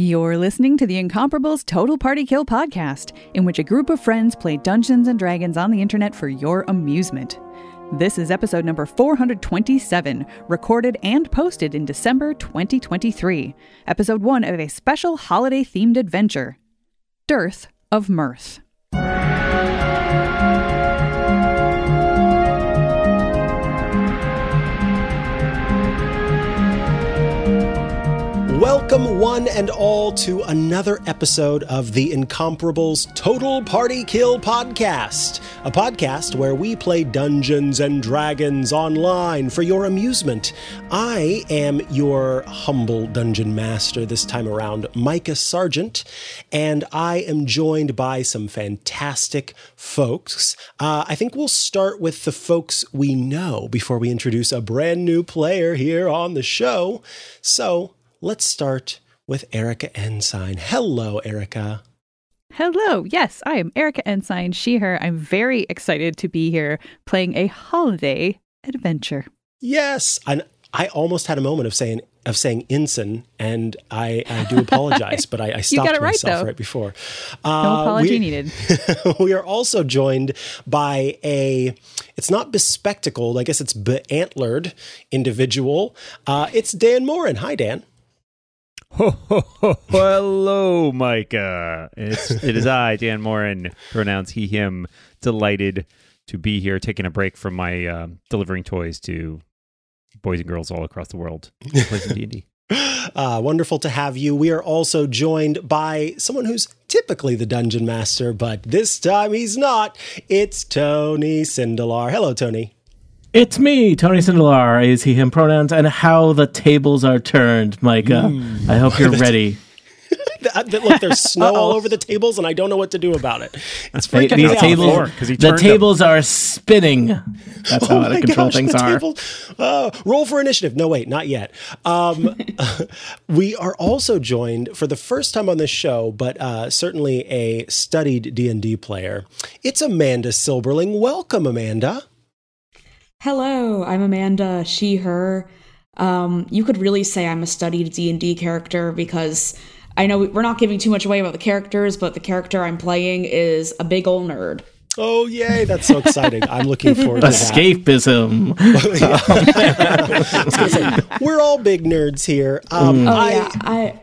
You're listening to the Incomparable's Total Party Kill podcast, in which a group of friends play Dungeons and Dragons on the internet for your amusement. This is episode number 427, recorded and posted in December 2023, episode one of a special holiday themed adventure Dearth of Mirth. Welcome, one and all, to another episode of the Incomparable's Total Party Kill podcast, a podcast where we play Dungeons and Dragons online for your amusement. I am your humble dungeon master this time around, Mikah Sargent, and I am joined by some fantastic folks. Uh, I think we'll start with the folks we know before we introduce a brand new player here on the show. So, let's start with Erika Ensign. Hello, Erika. Hello. Yes, I am Erika Ensign, she, her. I'm very excited to be here playing a holiday adventure. Yes. And I almost had a moment of saying of saying ensign, and I, I do apologize, but I, I stopped right, myself though. right before. Uh, no apology we, needed. we are also joined by a, it's not bespectacled, I guess it's beantlered individual. Uh, it's Dan Moren. Hi, Dan. Ho, ho, ho, hello, Mikah. It's it is I, Dan Moren, pronounce he him. Delighted to be here, taking a break from my uh, delivering toys to boys and girls all across the world. Playing D and D. Uh, wonderful to have you. We are also joined by someone who's typically the dungeon master, but this time he's not. It's Tony Sindelar. Hello, Tony. It's me, Tony Sindelar, is he, him pronouns, and how the tables are turned, Mikah. Mm. I hope you're ready. Look, there's snow all over the tables, and I don't know what to do about it. It's freaking These me tables, the tables them. are spinning. That's how oh out of control gosh, things are. Table, uh, roll for initiative. No, wait, not yet. Um, we are also joined for the first time on this show, but uh, certainly a studied D and D player. It's Amanda Silberling. Welcome, Amanda. Hello, I'm Amanda, she, her. Um, you could really say I'm a studied D&D character because I know we're not giving too much away about the characters, but the character I'm playing is a big old nerd. Oh yay! That's so exciting. I'm looking forward to escapism. Escapism. we're all big nerds here. Um, oh I, yeah, I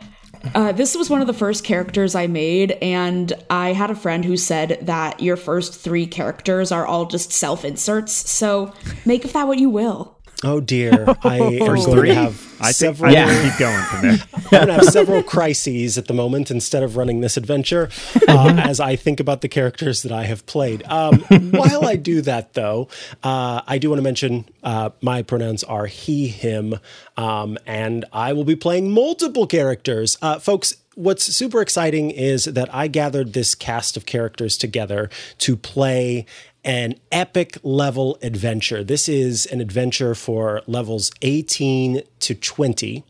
uh, this was one of the first characters I made, and I had a friend who said that your first three characters are all just self inserts. So make of that what you will. Oh dear, I am going three? to have I several. Think, I keep going from there. I'm going to have several crises at the moment instead of running this adventure, uh, as I think about the characters that I have played. Um, while I do that, though, uh, I do want to mention uh, my pronouns are he, him, um, and I will be playing multiple characters, uh, folks what's super exciting is that I gathered this cast of characters together to play an epic level adventure. This is an adventure for levels 18 to 20.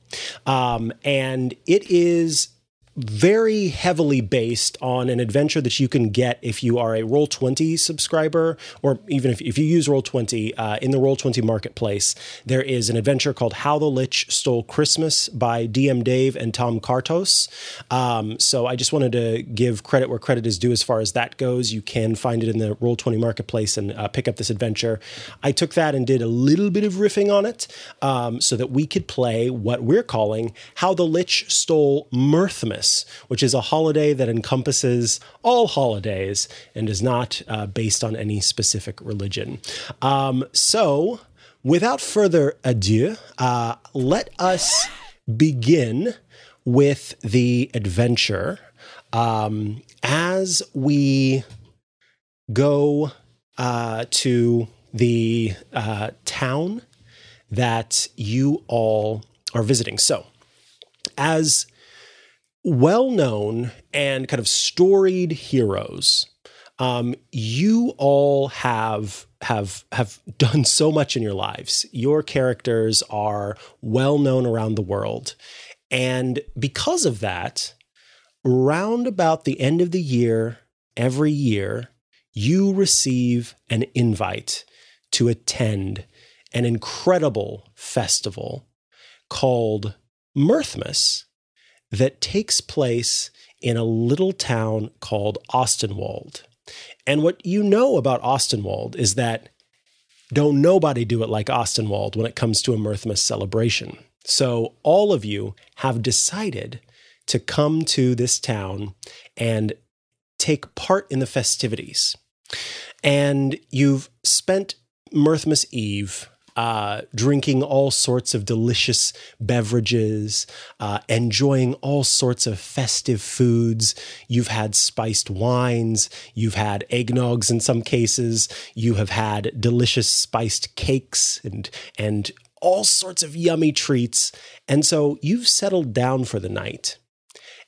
Um, and it is very heavily based on an adventure that you can get if you are a Roll20 subscriber, or even if, if you use Roll20 uh, in the Roll20 marketplace. There is an adventure called How the Lich Stole Christmas by DM Dave and Tom Kartos. Um, so I just wanted to give credit where credit is due as far as that goes. You can find it in the Roll20 marketplace and uh, pick up this adventure. I took that and did a little bit of riffing on it um, so that we could play what we're calling How the Lich Stole Mirthmas. Christmas, which is a holiday that encompasses all holidays and is not uh, based on any specific religion. Um, so, without further ado, uh, let us begin with the adventure. Um, as we go uh, to the uh, town that you all are visiting. So, as well known and kind of storied heroes. Um, you all have have have done so much in your lives. Your characters are well known around the world, and because of that, round about the end of the year, every year, you receive an invite to attend an incredible festival called Mirthmas that takes place in a little town called Austinwald. And what you know about Austinwald is that don't nobody do it like Austinwald when it comes to a Mirthmas celebration. So all of you have decided to come to this town and take part in the festivities. And you've spent Mirthmas Eve uh, drinking all sorts of delicious beverages, uh, enjoying all sorts of festive foods. You've had spiced wines, you've had eggnogs in some cases, you have had delicious spiced cakes and and all sorts of yummy treats. And so you've settled down for the night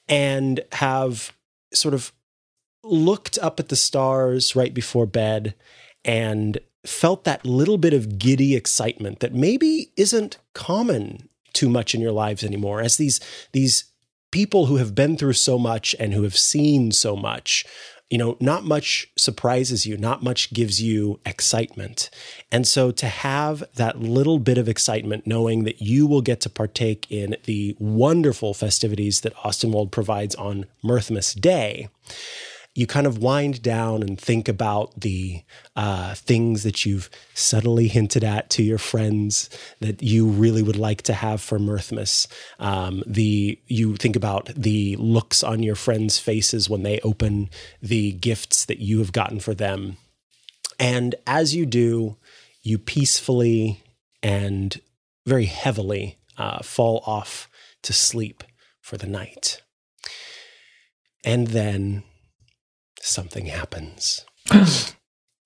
and have sort of looked up at the stars right before bed and felt that little bit of giddy excitement that maybe isn't common too much in your lives anymore as these these people who have been through so much and who have seen so much you know not much surprises you not much gives you excitement. And so to have that little bit of excitement knowing that you will get to partake in the wonderful festivities that austinwald provides on mirthmas day you kind of wind down and think about the uh, things that you've subtly hinted at to your friends that you really would like to have for Mirthmas. Um, the you think about the looks on your friends' faces when they open the gifts that you have gotten for them, and as you do, you peacefully and very heavily uh, fall off to sleep for the night. And then something happens.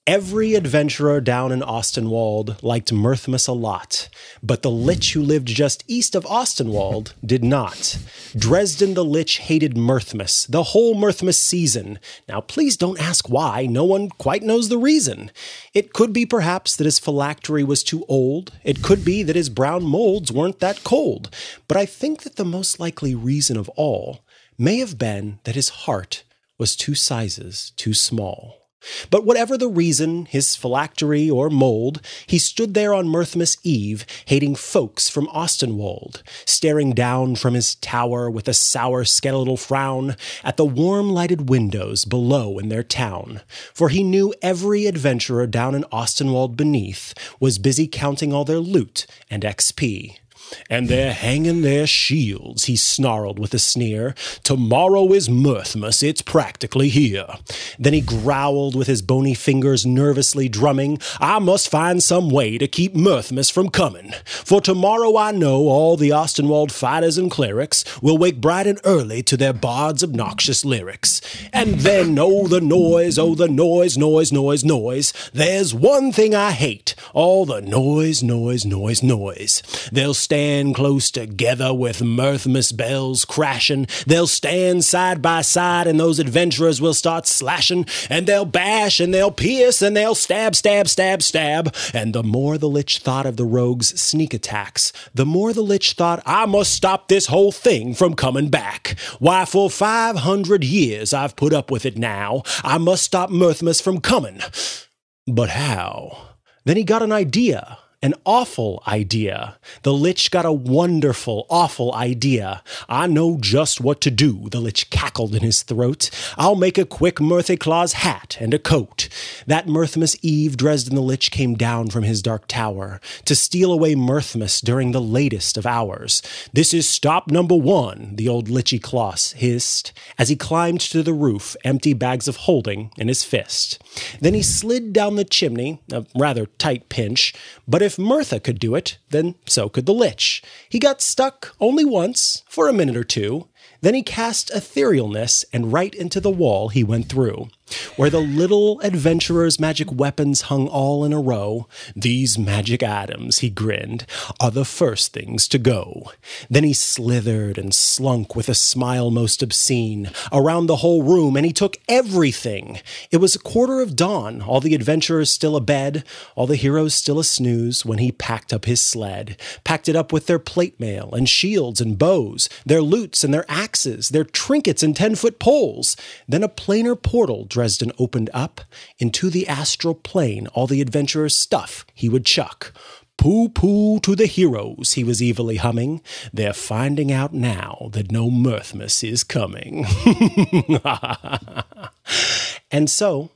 Every adventurer down in Austinwald liked Mirthmas a lot, but the Lich who lived just east of Austinwald did not. Dresden the Lich hated Mirthmas, the whole Mirthmas season. Now, please don't ask why, no one quite knows the reason. It could be perhaps that his phylactery was too old, it could be that his brown molds weren't that cold, but I think that the most likely reason of all may have been that his heart was two sizes too small. But whatever the reason, his phylactery or mold, he stood there on Mirthmas Eve, hating folks from Austinwald, staring down from his tower with a sour skeletal frown at the warm lighted windows below in their town. For he knew every adventurer down in Austinwald beneath was busy counting all their loot and XP and they're hanging their shields, he snarled with a sneer. Tomorrow is Mirthmas, it's practically here. Then he growled with his bony fingers nervously drumming, I must find some way to keep Mirthmas from coming. For tomorrow I know all the Austinwald fighters and clerics will wake bright and early to their bard's obnoxious lyrics. And then, oh, the noise, oh, the noise, noise, noise, noise. There's one thing I hate all the noise, noise, noise, noise. They'll stand stand close together with Mirthmas bells crashing. They'll stand side by side and those adventurers will start slashing and they'll bash and they'll pierce and they'll stab, stab, stab, stab. And the more the Lich thought of the rogues' sneak attacks, the more the Lich thought, I must stop this whole thing from coming back. Why, for 500 years I've put up with it now. I must stop Mirthmas from coming. But how? Then he got an idea an awful idea. The Lich got a wonderful, awful idea. I know just what to do, the Lich cackled in his throat. I'll make a quick Mirthy Claus hat and a coat. That Mirthmas Eve, Dresden the Lich came down from his dark tower to steal away Mirthmas during the latest of hours. This is stop number one, the old Lichy Claus hissed as he climbed to the roof, empty bags of holding in his fist. Then he slid down the chimney, a rather tight pinch, but if if Mirtha could do it, then so could the Lich. He got stuck only once, for a minute or two, then he cast etherealness, and right into the wall he went through where the little adventurer's magic weapons hung all in a row. These magic items, he grinned, are the first things to go. Then he slithered and slunk with a smile most obscene around the whole room, and he took everything. It was a quarter of dawn, all the adventurers still abed, all the heroes still a snooze, when he packed up his sled, packed it up with their plate mail and shields and bows, their lutes and their axes, their trinkets and ten foot poles. Then a planar portal Dresden opened up, into the astral plane all the adventurer's stuff he would chuck. Pooh pooh to the heroes, he was evilly humming. They're finding out now that no Mirthmas is coming. and so,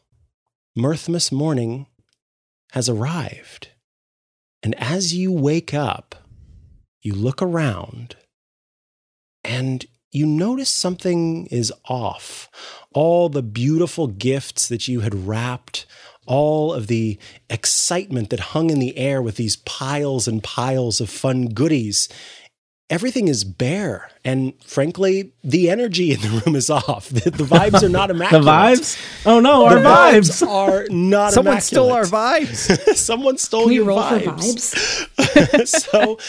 Mirthmas morning has arrived. And as you wake up, you look around and you notice something is off. All the beautiful gifts that you had wrapped, all of the excitement that hung in the air with these piles and piles of fun goodies everything is bare and frankly the energy in the room is off the, the vibes are not immaculate. The immaculate vibes? Oh no, our the vibes. are not Someone stole our vibes. someone stole Can we your roll vibes. for vibes? so,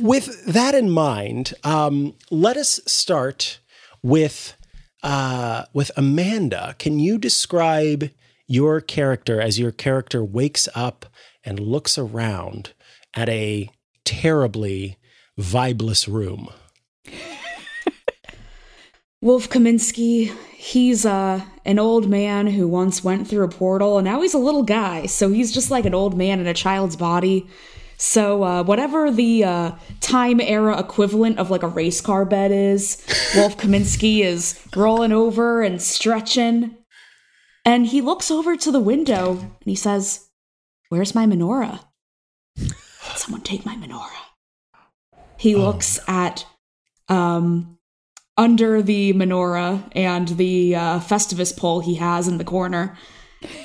with that in mind, um, let us start with uh, with Amanda. Can you describe your character as your character wakes up and looks around at a terribly vibeless room? Wolf Kaminsky, he's uh, an old man who once went through a portal, and now he's a little guy, so he's just like an old man in a child's body. So, uh, whatever the uh, time era equivalent of like a race car bed is, Wolf Kaminsky is rolling over and stretching. And he looks over to the window and he says, Where's my menorah? Someone take my menorah? He looks at um, under the menorah and the uh, Festivus pole he has in the corner.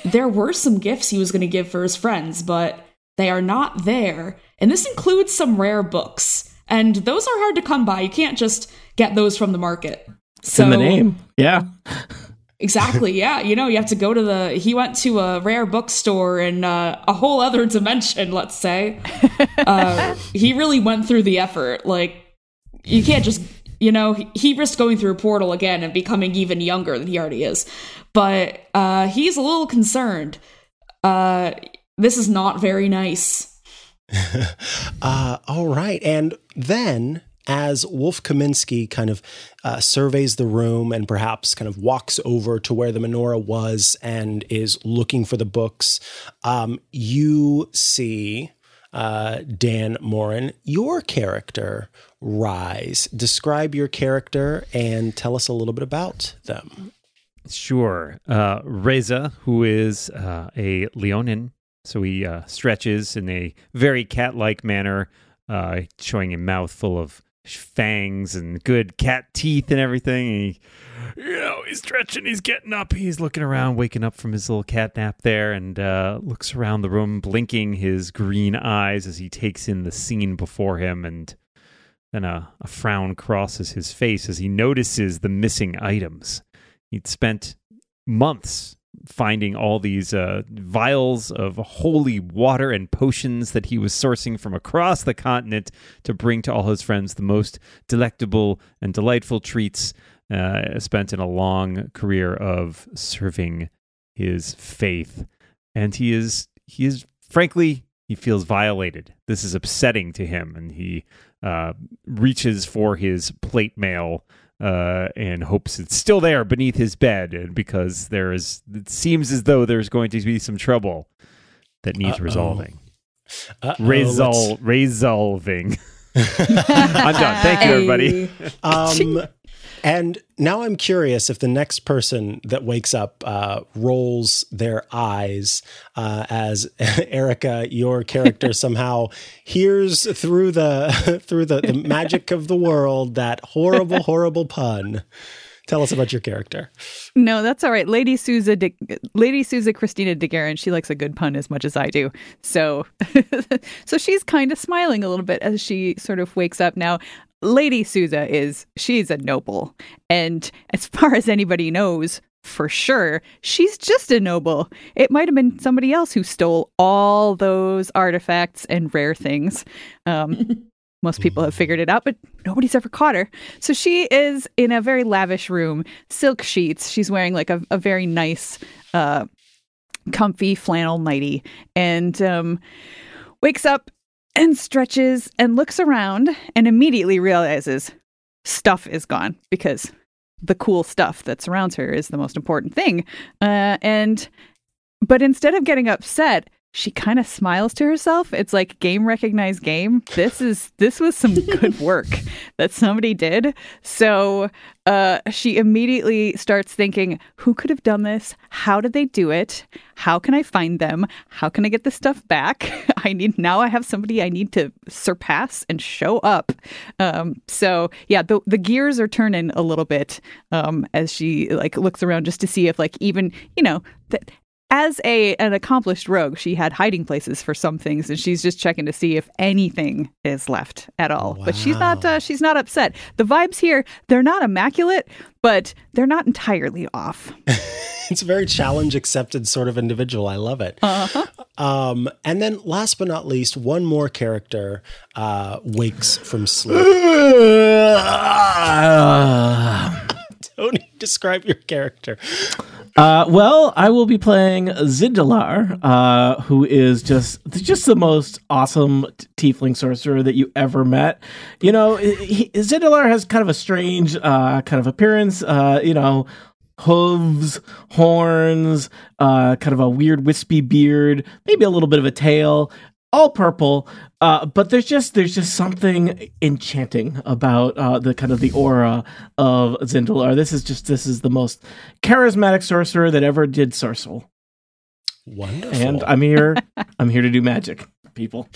There were some gifts he was going to give for his friends, but they are not there. And this includes some rare books. And those are hard to come by. You can't just get those from the market. It's in the name. Yeah. Exactly. Yeah. You know, you have to go to the. He went to a rare bookstore in uh, a whole other dimension, let's say. Uh, he really went through the effort. Like, you can't just. You know, he, he risked going through a portal again and becoming even younger than he already is. But uh, he's a little concerned. Uh, this is not very nice. Uh, all right. And then, as Wolf Kaminsky kind of uh, surveys the room and perhaps kind of walks over to where the menorah was and is looking for the books, um, you see uh, Dan Moren, your character, rise. Describe your character and tell us a little bit about them. Sure. Uh, Reza, who is uh, a Leonin, so he uh, stretches in a very cat like manner, uh, showing a mouth full of fangs and good cat teeth and everything. And he, you know, he's stretching, he's getting up, he's looking around, waking up from his little cat nap there, and uh, looks around the room, blinking his green eyes as he takes in the scene before him. And then a, a frown crosses his face as he notices the missing items. He'd spent months finding all these uh, vials of holy water and potions that he was sourcing from across the continent to bring to all his friends the most delectable and delightful treats. Uh, spent in a long career of serving his faith, and he is he is frankly he feels violated. This is upsetting to him, and he uh, reaches for his plate mail uh, and hopes it's still there beneath his bed, and because there is, it seems as though there's going to be some trouble that needs Uh-oh. resolving. Uh-oh, Resol- resolving. I'm done. Thank you, everybody. Um, and now I'm curious if the next person that wakes up uh, rolls their eyes uh, as Erika, your character, somehow hears through the through the, the magic of the world that horrible, horrible pun. Tell us about your character. No, that's all right. Lady Souza, De- Lady Souza Christina DeGuerin, she likes a good pun as much as I do. So, so she's kind of smiling a little bit as she sort of wakes up now. Lady Souza is she's a noble, and as far as anybody knows, for sure, she's just a noble. It might have been somebody else who stole all those artifacts and rare things. Um, most people have figured it out, but nobody's ever caught her. So she is in a very lavish room, silk sheets. She's wearing like a, a very nice, uh, comfy flannel nightie, and um, wakes up and stretches and looks around and immediately realizes stuff is gone because the cool stuff that surrounds her is the most important thing. Uh, and but instead of getting upset, she kind of smiles to herself. It's like game recognized game. This is this was some good work that somebody did. So uh, she immediately starts thinking, who could have done this? How did they do it? How can I find them? How can I get this stuff back? I need now. I have somebody I need to surpass and show up. Um, so yeah, the the gears are turning a little bit um, as she like looks around just to see if like even you know that as a an accomplished rogue, she had hiding places for some things, and she's just checking to see if anything is left at all. Wow. But she's not uh, she's not upset. The vibes here they're not immaculate, but they're not entirely off. it's a very challenge accepted sort of individual. I love it. Uh-huh. Um, and then, last but not least, one more character uh, wakes from sleep. Tony, describe your character. Uh, well, I will be playing Zindalar, uh, who is just just the most awesome tiefling sorcerer that you ever met. You know, he, Zindalar has kind of a strange uh, kind of appearance. Uh, you know, hooves, horns, uh, kind of a weird wispy beard, maybe a little bit of a tail all purple. Uh, but there's just there's just something enchanting about uh, the kind of the aura of Zindalar. This is just this is the most charismatic sorcerer that ever did sorcel. Wonderful. And I'm here. I'm here to do magic people.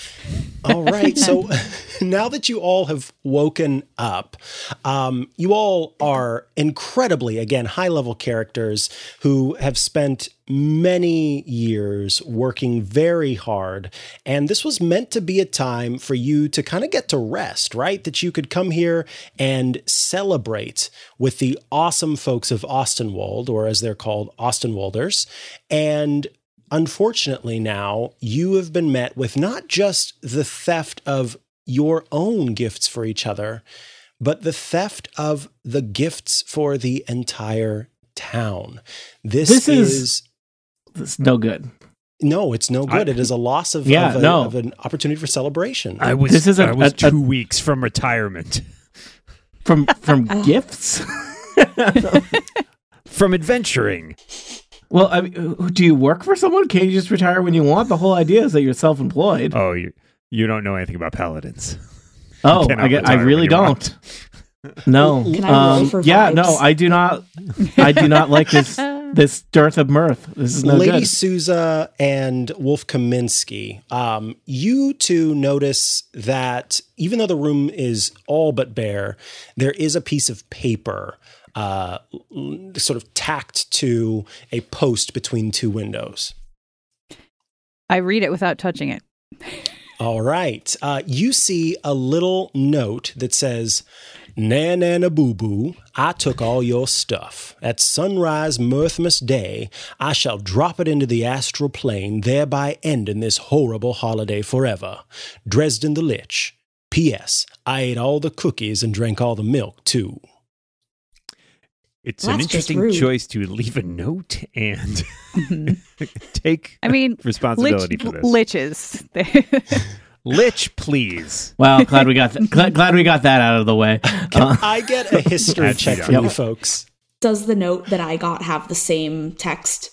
all right. So now that you all have woken up, um, you all are incredibly, again, high level characters who have spent many years working very hard. And this was meant to be a time for you to kind of get to rest, right? That you could come here and celebrate with the awesome folks of Austinwald, or as they're called, Austinwalders, and unfortunately, now you have been met with not just the theft of your own gifts for each other, but the theft of the gifts for the entire town. This, this is, is this no good. No, it's no good. I, it is a loss of, yeah, of, a, no. of an opportunity for celebration. I was this is a, I was a, two weeks from retirement. From from oh. gifts? from adventuring. Well, I mean, do you work for someone? Can't you just retire when you want? The whole idea is that you're self-employed. Oh, you you don't know anything about paladins. Oh, I, get, I really don't. No. Can I um, for yeah, no, I do not. I do not like this this dearth of mirth. This is no Lady good. Souza and Wolf Kaminsky, um, you two notice that even though the room is all but bare, there is a piece of paper uh, sort of tacked to a post between two windows. I read it without touching it. All right. Uh, you see a little note that says, Nanana boo boo, I took all your stuff. At sunrise Mirthmas Day, I shall drop it into the astral plane, thereby ending this horrible holiday forever. Dresden the Lich. P.S. I ate all the cookies and drank all the milk, too. It's well, an interesting choice to leave a note and take I mean responsibility lich, for this. Liches. Lich, please. Well, glad we got th- glad, glad, we got that out of the way. Can uh, I get a history check from yep. you folks? Does the note that I got have the same text?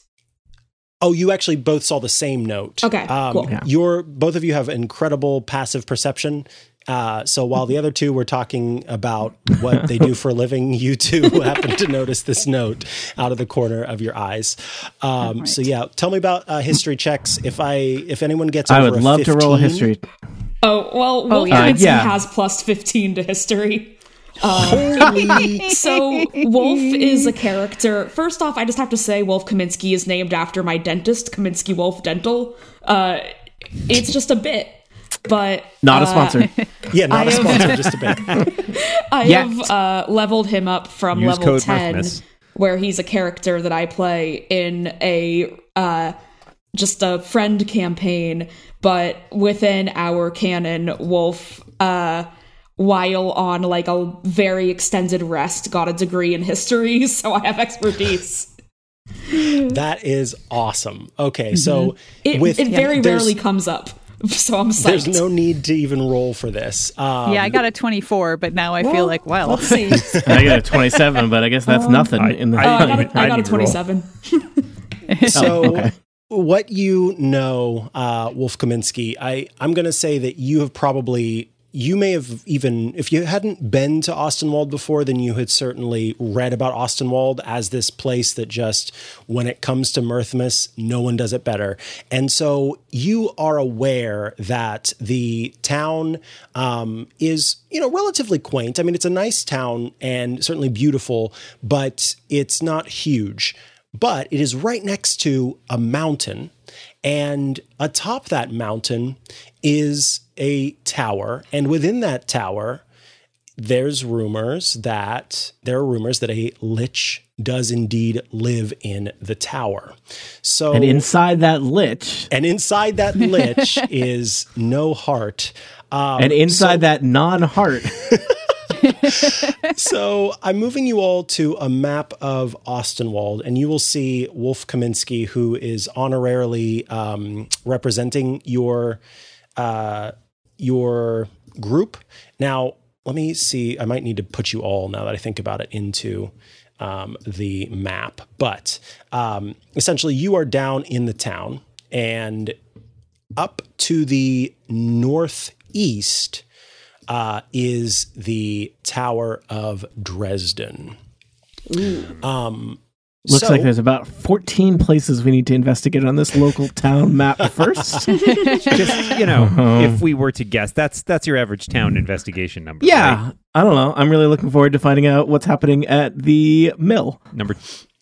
Oh, you actually both saw the same note. Okay, um, cool. Yeah. Your both of you have incredible passive perception. Uh, so while the other two were talking about what they do for a living, you two happen to notice this note out of the corner of your eyes. Um, right. So yeah, tell me about uh, history checks. If I if anyone gets, I would love 15, to roll a history. Oh well, Wolf oh, yeah. Uh, yeah. has plus fifteen to history. Um, so Wolf is a character. First off, I just have to say Wolf Kaminsky is named after my dentist, Kaminsky Wolf Dental. Uh, it's just a bit but not uh, a sponsor. yeah, not I a have, sponsor, just a bit. I Yet. have uh, leveled him up from Use level ten, where he's a character that I play in a uh, just a friend campaign, but within our canon, Wolf. Uh, while on like a very extended rest, got a degree in history, so I have expertise. that is awesome. Okay, so mm-hmm. it, with, it very yeah, rarely comes up. So I'm psyched. There's no need to even roll for this. Um, yeah, I got a 24, but now I well, feel like, well. Let's see. I got a 27, but I guess that's um, nothing I, in the. I, I, got a, I got a 27. so, oh, okay. what you know, uh, Wolf Kaminsky, I, I'm going to say that you have probably, you may have even, if you hadn't been to Austinwald before, then you had certainly read about Austinwald as this place that just, when it comes to Mirthmas, no one does it better. And so you are aware that the town um, is, you know, relatively quaint. I mean, it's a nice town and certainly beautiful, but it's not huge but it is right next to a mountain. And atop that mountain is a tower. And within that tower, there's rumors that there are rumors that a lich does indeed live in the tower. So And inside that lich, and inside that lich is no heart. Um, and inside that non-heart, so I'm moving you all to a map of Austinwald, and you will see Wolf Kaminsky, who is honorarily um, representing your uh, your group. Now, let me see. I might need to put you all, now that I think about it, into um, the map. But um, essentially, you are down in the town, and up to the northeast uh, is the Tower of Dresden. Um, looks so- like there's about 14 places we need to investigate on this local town map first. Just you know, Uh-huh. if we were to guess, that's that's your average town investigation number. yeah, right? I don't know. I'm really looking forward to finding out what's happening at the mill. number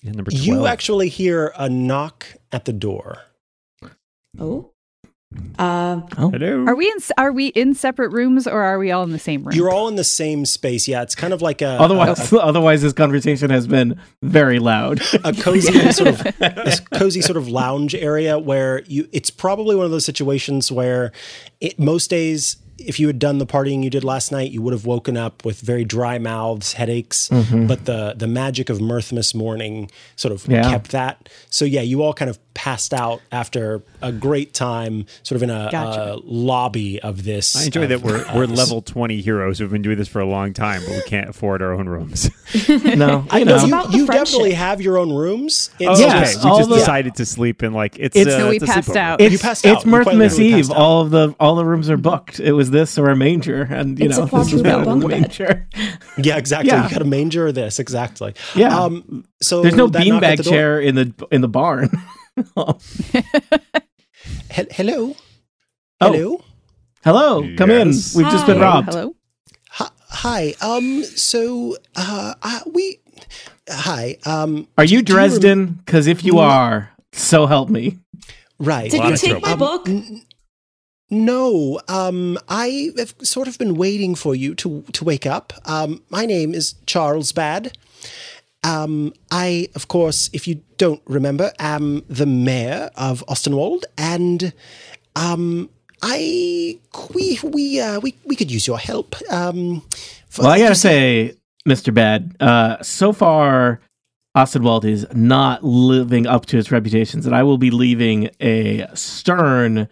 yeah, number twelve. you actually hear a knock at the door. Oh. Uh, hello. Are we in are we in separate rooms or are we all in the same room? You're all in the same space. Yeah, it's kind of like a Otherwise, otherwise this conversation has been very loud. a cozy sort of this cozy sort of lounge area where you it's probably one of those situations where it, most days if you had done the partying you did last night you would have woken up with very dry mouths headaches but the the magic of mirthmas morning sort of Yeah. kept that so yeah you all kind of passed out after a great time sort of in a, Gotcha. a lobby of this I enjoy of, that we're uh, we're level twenty heroes who've been doing this for a long time, but we can't afford our own rooms. No, I you know know. you, you definitely have your own rooms. It's Oh, Yes, okay. We all just the- decided to sleep in like it's It's- uh, No, we it's passed sleepover. out. You passed out. You quite Mirthmas Eve. All of the all the rooms are booked. It was this or a manger, and you It's a know this was quadruple one bunk the bed. manger. Yeah, exactly. Yeah. You got a manger or this, exactly. Yeah. Um, so There's no that knock at beanbag the chair in the in the barn. He- hello. Oh. Hello. Hello, come in. We've just been robbed. Hello. Hi. hi. Um. So, uh, uh we. Hi. Um. Are you do you rem- Dresden? Because if you are, so help me. Right. did you take trouble. my Um, book? n- No. Um. I have sort of been waiting for you to to wake up. Um. My name is Charles Bad. Um, I, of course, if you don't remember, am the mayor of Austinwald, and um, I we we uh, we we could use your help. Um, for- Well, I gotta say, Mister Bad, uh, so far, Austinwald is not living up to its reputations, and I will be leaving a stern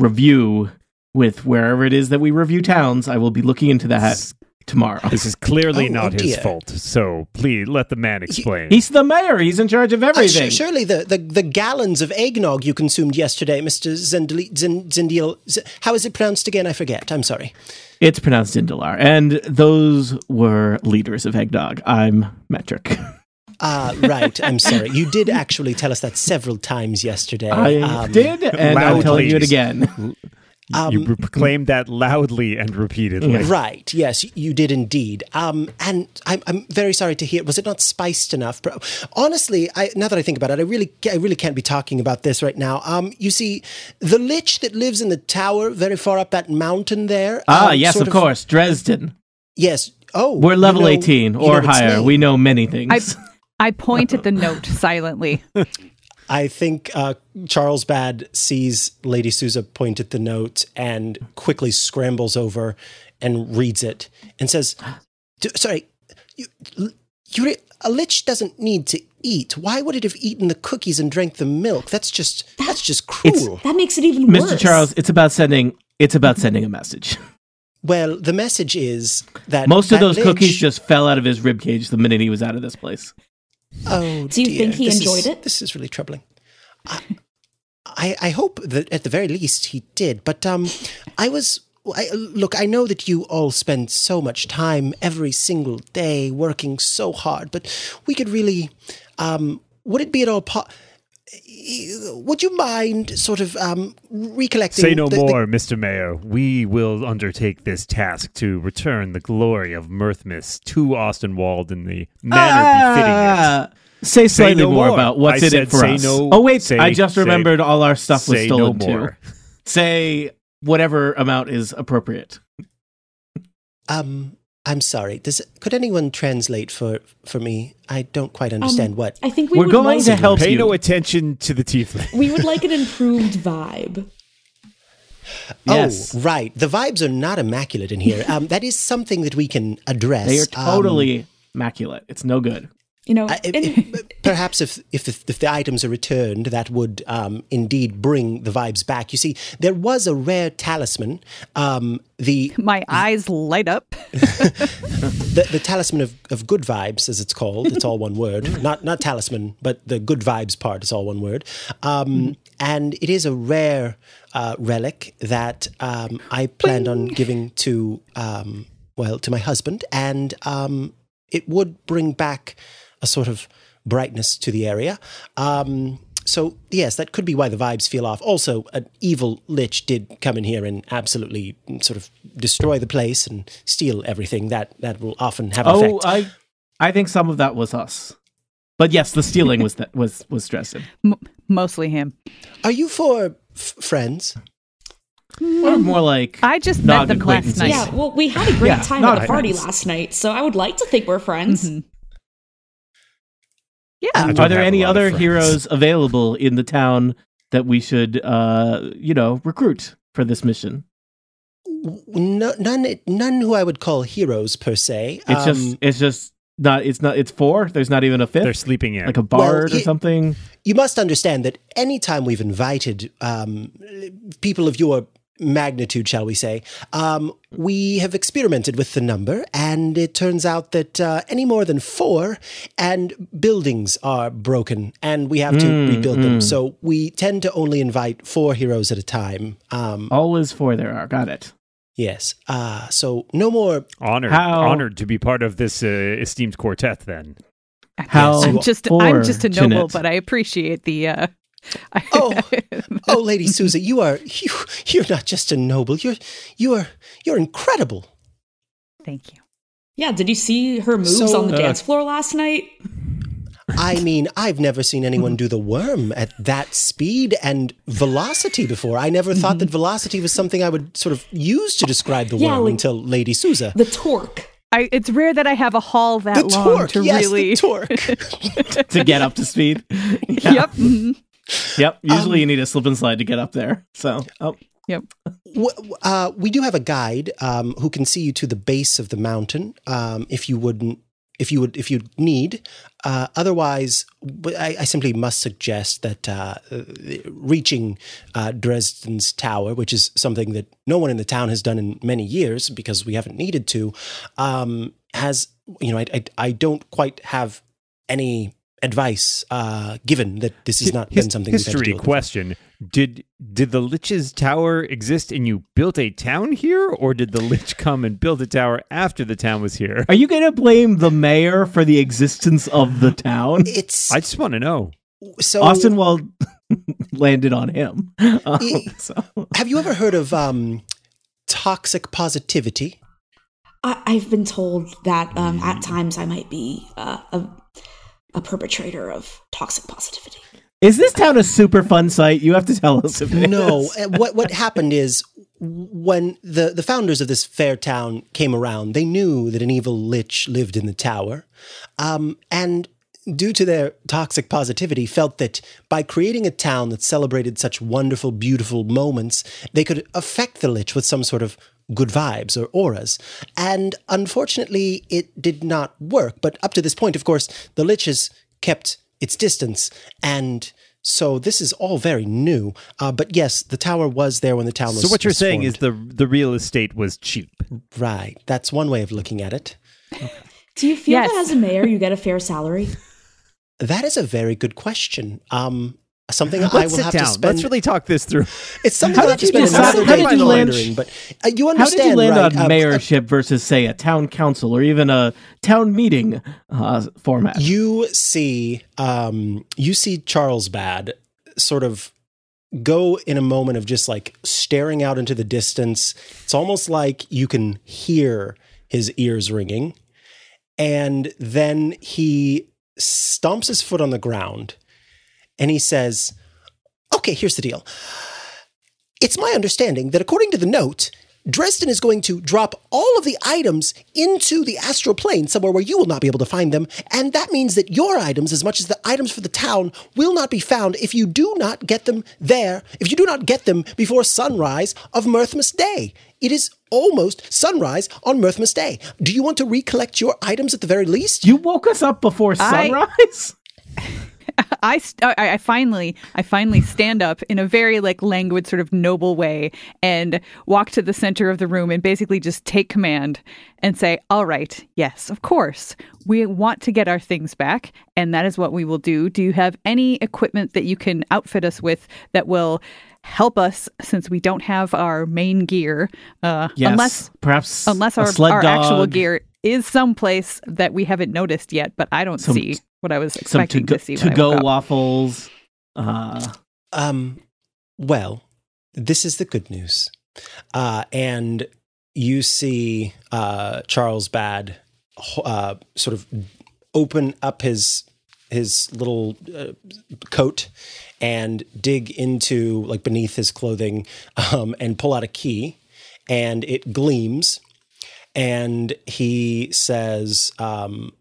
review with wherever it is that we review towns. I will be looking into that tomorrow. This is clearly Oh, not oh his fault. So please let the man explain. He's the mayor. He's in charge of Uh, everything. surely the, the, the gallons of eggnog you consumed yesterday, Mister Zendli, Zen, Zendil. Z- how is it pronounced again? I forget. I'm sorry. It's pronounced Zindalar, and those were liters of eggnog. I'm metric. Ah, right. I'm sorry. You did actually tell us that several times yesterday. I Um, did, and I'm loud, telling you it please. again. you proclaimed that loudly and repeatedly. Right. Yes, you did indeed. Um, and I'm, I'm very sorry to hear. Was it not spiced enough? But honestly, I, now that I think about it, I really, I really can't be talking about this right now. Um, you see, the lich that lives in the tower, very far up that mountain there. Ah, um, yes, sort of course, Dresden. Yes. Oh, We're you level know- 18 you or know higher. name. We know many things. I I point at the note silently. I think uh, Charles Bad sees Lady Souza point at the note and quickly scrambles over and reads it and says, "Sorry, you, you, a lich doesn't need to eat. Why would it have eaten the cookies and drank the milk? That's just that's just cruel." That makes it even Mr. worse. Mr. Charles, it's about sending it's about sending a message. well, the message is that Most of that those lich- cookies just fell out of his rib cage the minute he was out of this place. Oh, Do you dear. think he This enjoyed is- it? This is really troubling. I, I, I hope that at the very least he did. But um, I was. I, look, I know that you all spend so much time every single day working so hard, but we could really. Um, would it be at all po- Would you mind sort of um, recollecting? Say no the- the- more, Mr. Mayor. We will undertake this task to return the glory of Mirthmas to Austinwald in the manner befitting it. Ah, Say slightly no more, more. about what's I in said it for say us. no- oh wait, say- I just say- remembered all our stuff was stolen no too. Say whatever amount is appropriate. Um, I'm sorry. Does could anyone translate for for me? I don't quite understand what. I think we We're would going like, to help Pay you. no attention to the tiefling. We would like an improved vibe. Yes. Oh, right. The vibes are not immaculate in here. Um, that is something that we can address. They are Um, totally immaculate. It's no good. You know, I- perhaps if if the, if the items are returned, that would um, indeed bring the vibes back. You see, there was a rare talisman, um, the, My eyes light up. the the talisman of, of good vibes, as it's called. It's all one word, not not talisman, but the good vibes part is all one word. Um, And it is a rare uh, relic that um, I planned on giving to um, well to my husband, and um, it would bring back a sort of brightness to the area. Um, so yes, that could be why the vibes feel off. Also, an evil lich did come in here and absolutely sort of destroy the place and steal everything. That that will often have an Oh, effect. I I think some of that was us. But yes, the stealing was that was was stressing. M- mostly him. Are you for f- friends? Or more like I just met them last night. yeah, well, we had a great Yeah, time at the party friends. last night, so I would like to think we're friends. Mhm. Yeah. Are there any other heroes available in the town that we should uh you know recruit for this mission? No, none. None who I would call heroes per se. It's Um, just it's just not it's not it's four. There's not even a fifth. They're sleeping in. like a bard or it- something. you must understand that anytime we've invited um, people of your magnitude, shall we say, um, we have experimented with the number, and it turns out that uh, any more than four, and buildings are broken, and we have to Mm, rebuild them. mm. So we tend to only invite four heroes at a time. Um, Always four there are. Got it. Yes. Uh, so no more. honored, How- honored to be part of this uh, esteemed quartet. Then How I'm just I'm just a noble, fortunate. but I appreciate the uh I- Oh, oh, Lady Souza, you are you. You're not just a noble. You're you are you're incredible. Thank you. Yeah, did you see her moves So- on the Uh, dance floor last night? I mean, I've never seen anyone do the worm at that speed and velocity before. I never thought that velocity was something I would sort of use to describe the Yeah, worm like- until Lady Souza. The torque. I, it's rare that I have a haul that The long torque, to yes, really. the torque. to get up to speed. Yep. mhm. Yep. Usually Um, you need a slip and slide to get up there. So, oh, Yep. W- w- uh, we do have a guide um, who can see you to the base of the mountain um, if you wouldn't. If you would, if you need, uh, otherwise, I simply must suggest that uh, uh, reaching uh, Dresden's tower, which is something that no one in the town has done in many years because we haven't needed to, um, has you know, I, I, I don't quite have any advice uh, given that this has not His- been something we've had to history deal with. question: Did did the Lich's tower exist and you built a town here, or did the Lich come and build a tower after the town was here? are you going to blame the mayor for the existence of the town? It's I just want to know. so Austinwald landed on him. Um, E- so- Have you ever heard of um, toxic positivity? I, I've been told that um, at times I might be uh, a, a perpetrator of toxic positivity. Is this town a super fun site? You have to tell us if it No. is. uh, what what happened is when the the founders of this fair town came around, they knew that an evil lich lived in the tower, um, and due to their toxic positivity, felt that by creating a town that celebrated such wonderful, beautiful moments, they could affect the lich with some sort of good vibes or auras. And unfortunately, it did not work. But up to this point, of course, the lich has kept its distance and. So this is all very new, uh, but yes, the tower was there when the town was. So what you're saying formed. is the the real estate was cheap. right. That's one way of looking at it. Do you feel Yes. that as a mayor you get a fair salary? That is a very good question. Um, something I Let's will sit have down. to spend. Let's really talk this through. it's something How I'll have to spend decide- another day did you land- pondering. But uh, you understand, How did you land right? on Uh, mayorship versus, say, a town council or even a town meeting uh, format? you see um you see charles bad sort of go in a moment of just like staring out into the distance it's almost like you can hear his ears ringing and then he stomps his foot on the ground and he says okay here's the deal it's my understanding that according to the note Dresden is going to drop all of the items into the astral plane somewhere where you will not be able to find them. And that means that your items, as much as the items for the town, will not be found if you do not get them there, if you do not get them before sunrise of Mirthmas Day. It is almost sunrise on Mirthmas Day. Do you want to recollect your items at the very least? You woke us up before sunrise? I, st- I I finally I finally stand up in a very like languid sort of noble way and walk to the center of the room and basically just take command and say all right yes of course. We want to get our things back and that is what we will do. Do you have any equipment that you can outfit us with that will help us since we don't have our main gear uh Yes. unless perhaps unless our, our actual gear is someplace that we haven't noticed yet but I don't Some- see what I was some expecting to go, to see to go waffles. Uh, Um, well, this is the good news. Uh, and you see uh, Charles Bad uh, sort of open up his his little uh, coat and dig into like beneath his clothing um, and pull out a key and it gleams and he says um,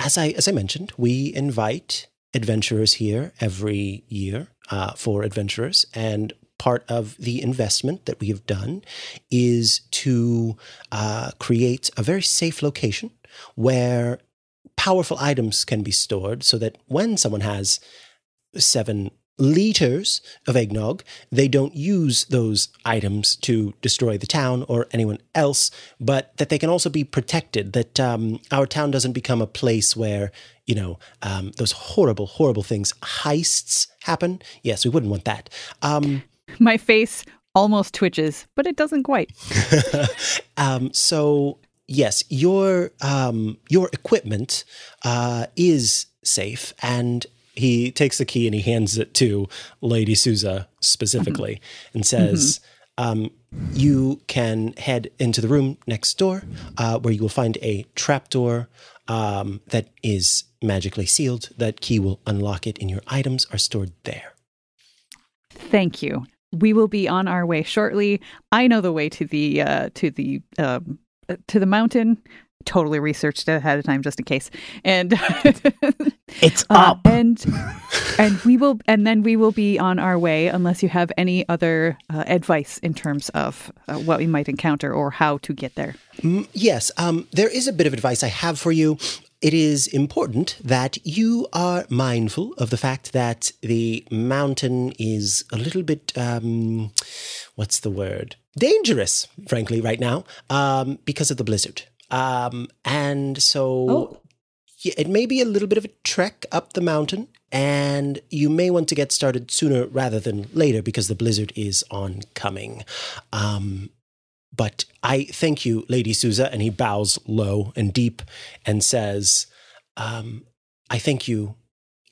as I as I mentioned, we invite adventurers here every year uh, for adventurers, and part of the investment that we have done is to uh, create a very safe location where powerful items can be stored, so that when someone has seven liters of eggnog, they don't use those items to destroy the town or anyone else, but that they can also be protected, that um, our town doesn't become a place where, you know, um, those horrible, horrible things, heists happen. Yes, we wouldn't want that. Um, My face almost twitches, but it doesn't quite. um, so yes, your um, your equipment uh, is safe, and he takes the key and he hands it to Lady Souza specifically, and says. Um, you can head into the room next door, uh, where you will find a trapdoor um, that is magically sealed. That key will unlock it, and your items are stored there. Thank you. We will be on our way shortly. I know the way to the uh, to the um, uh, to the mountain. Totally researched it ahead of time just in case. And it's uh, up. and and we will and then we will be on our way unless you have any other uh, advice in terms of uh, what we might encounter or how to get there. Mm, Yes, um, there is a bit of advice I have for you. It is important that you are mindful of the fact that the mountain is a little bit, um, what's the word? Dangerous, frankly, right now, um, because of the blizzard. Um, and so Oh, yeah, it may be a little bit of a trek up the mountain, and you may want to get started sooner rather than later because the blizzard is oncoming. Um, but I thank you, Lady Souza. And he bows low and deep and says, um, I thank you,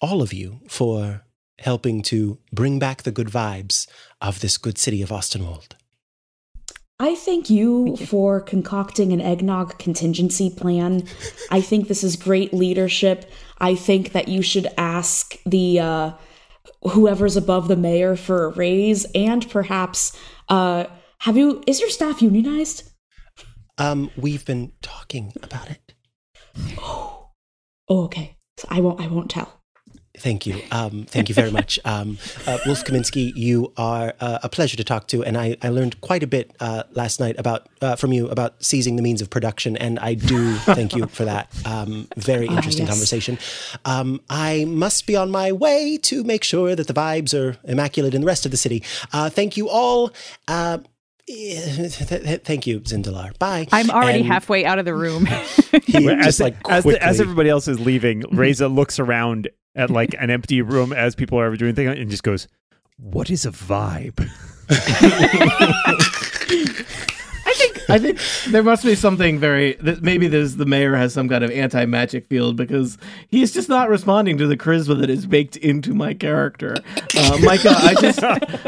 all of you, for helping to bring back the good vibes of this good city of Austinwald. I thank you, Thank you. for concocting an eggnog contingency plan. I think this is great leadership. I think that you should ask the uh, whoever's above the mayor for a raise, and perhaps uh, have you? Is your staff unionized? Um, we've been talking about it. Oh, okay. So I won't. I won't tell. Thank you. Um, thank you very much. Um, uh, Wolf Kaminsky, you are uh, a pleasure to talk to. And I, I learned quite a bit uh, last night about uh, from you about seizing the means of production. And I do thank you for that. Um, very Ah, interesting yes. conversation. Um, I must be on my way to make sure that the vibes are immaculate in the rest of the city. Uh, thank you all. Uh, th- th- thank you, Zindalar. Bye. I'm already And halfway out of the room. As, just like as, the- as everybody else is leaving, Reza looks around at like an empty room as people are ever doing things and just goes, "What is a vibe?" I think there must be something very that maybe there's the mayor has some kind of anti magic field because he's just not responding to the charisma that is baked into my character. Uh, Mikah, I just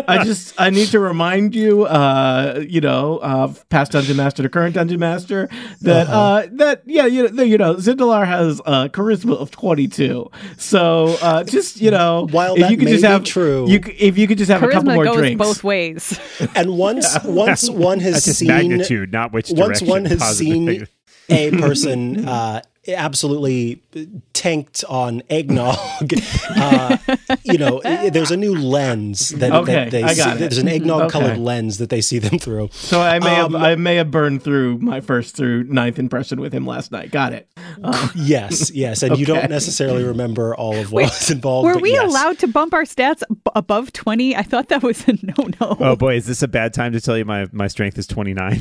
I just I need to remind you, uh, you know, uh, past dungeon master to current dungeon master that uh that yeah you know you know Zindalar has a charisma of 22. So uh, just you know While if that you could may just have true- you if you could just have a couple Charisma more goes drinks. both ways. And once once one has seen magnitude, not which once one has seen. A person uh, absolutely tanked on eggnog, uh, you know, there's a new lens that, Okay, that they I see. got it. There's an eggnog colored lens that they see them through. So I may Um, have I may have burned through my first through ninth impression with him last night. Got it. Um, Yes, yes, and you don't necessarily remember all of what was involved. Were we yes. allowed to bump our stats ab- above 20? I thought that was a no no. Oh boy, is this a bad time to tell you my my strength is twenty nine?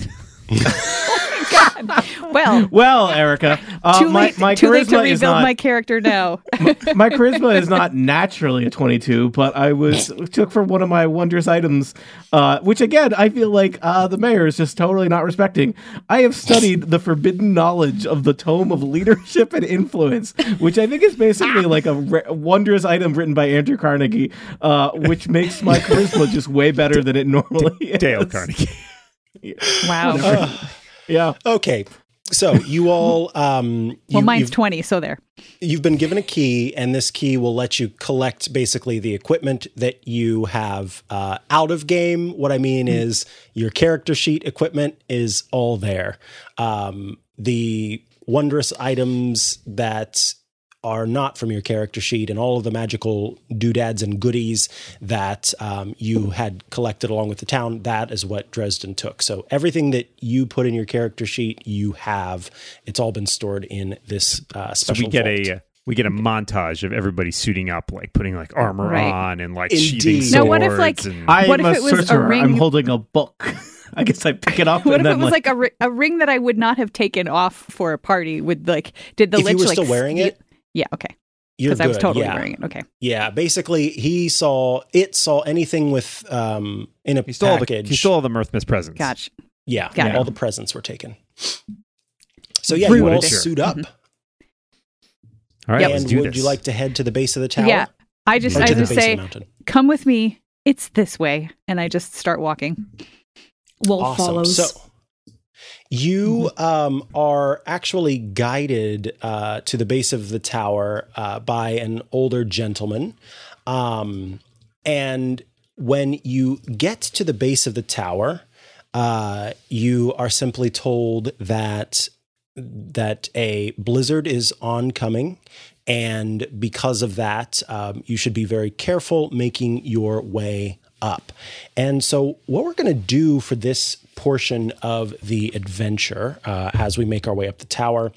God. Well, well, Erika, uh, too my late, my too late to rebuild not my character now. my charisma is not naturally a 22, but I was took for one of my wondrous items, uh, which again I feel like uh, the mayor is just totally not respecting. I have studied the forbidden knowledge of the tome of leadership and influence, which I think is basically like a re- wondrous item written by Andrew Carnegie, uh, which makes my charisma just way better than it normally is. Dale Carnegie. wow. Yeah. Okay, so you all, um, you, well, mine's 20, so there. you've been given a key, and this key will let you collect basically the equipment that you have uh, out of game. What I mean is your character sheet equipment is all there. Um, the wondrous items that are not from your character sheet and all of the magical doodads and goodies that um, you had collected along with the town that is what dresden took so everything that you put in your character sheet you have it's all been stored in this uh, So we get vault. a uh, we get a montage of everybody suiting up, like putting like armor Right. on and like Indeed. sheathing swords. Now, what if, like, and, I What am if a it was a sorcerer. I'm holding a book. I guess I pick it up What and if then it was like, like, a, ri- a ring that I would not have taken off for a party? Would like did the If you lich were like still wearing steal- it? Yeah, okay. You're Because I was totally yeah. wearing it. Okay. Yeah, basically, he saw it saw anything with um in a he stole all the package. he stole all the Mirthmas presents. Gotcha. yeah, Got all the presents were taken. So yeah, Rude. you all What a jerk. suit up, All right, Yep. and would this. you like to head to the base of the tower? Yeah. I just or I just say, of the mountain. come with me. It's this way, and I just start walking. Wolf Awesome. follows. So you um, are actually guided uh, to the base of the tower uh, by an older gentleman. Um, and when you get to the base of the tower, uh, you are simply told that that a blizzard is oncoming. And because of that, um, you should be very careful making your way up. And so, what we're going to do for this portion of the adventure uh, as we make our way up the tower,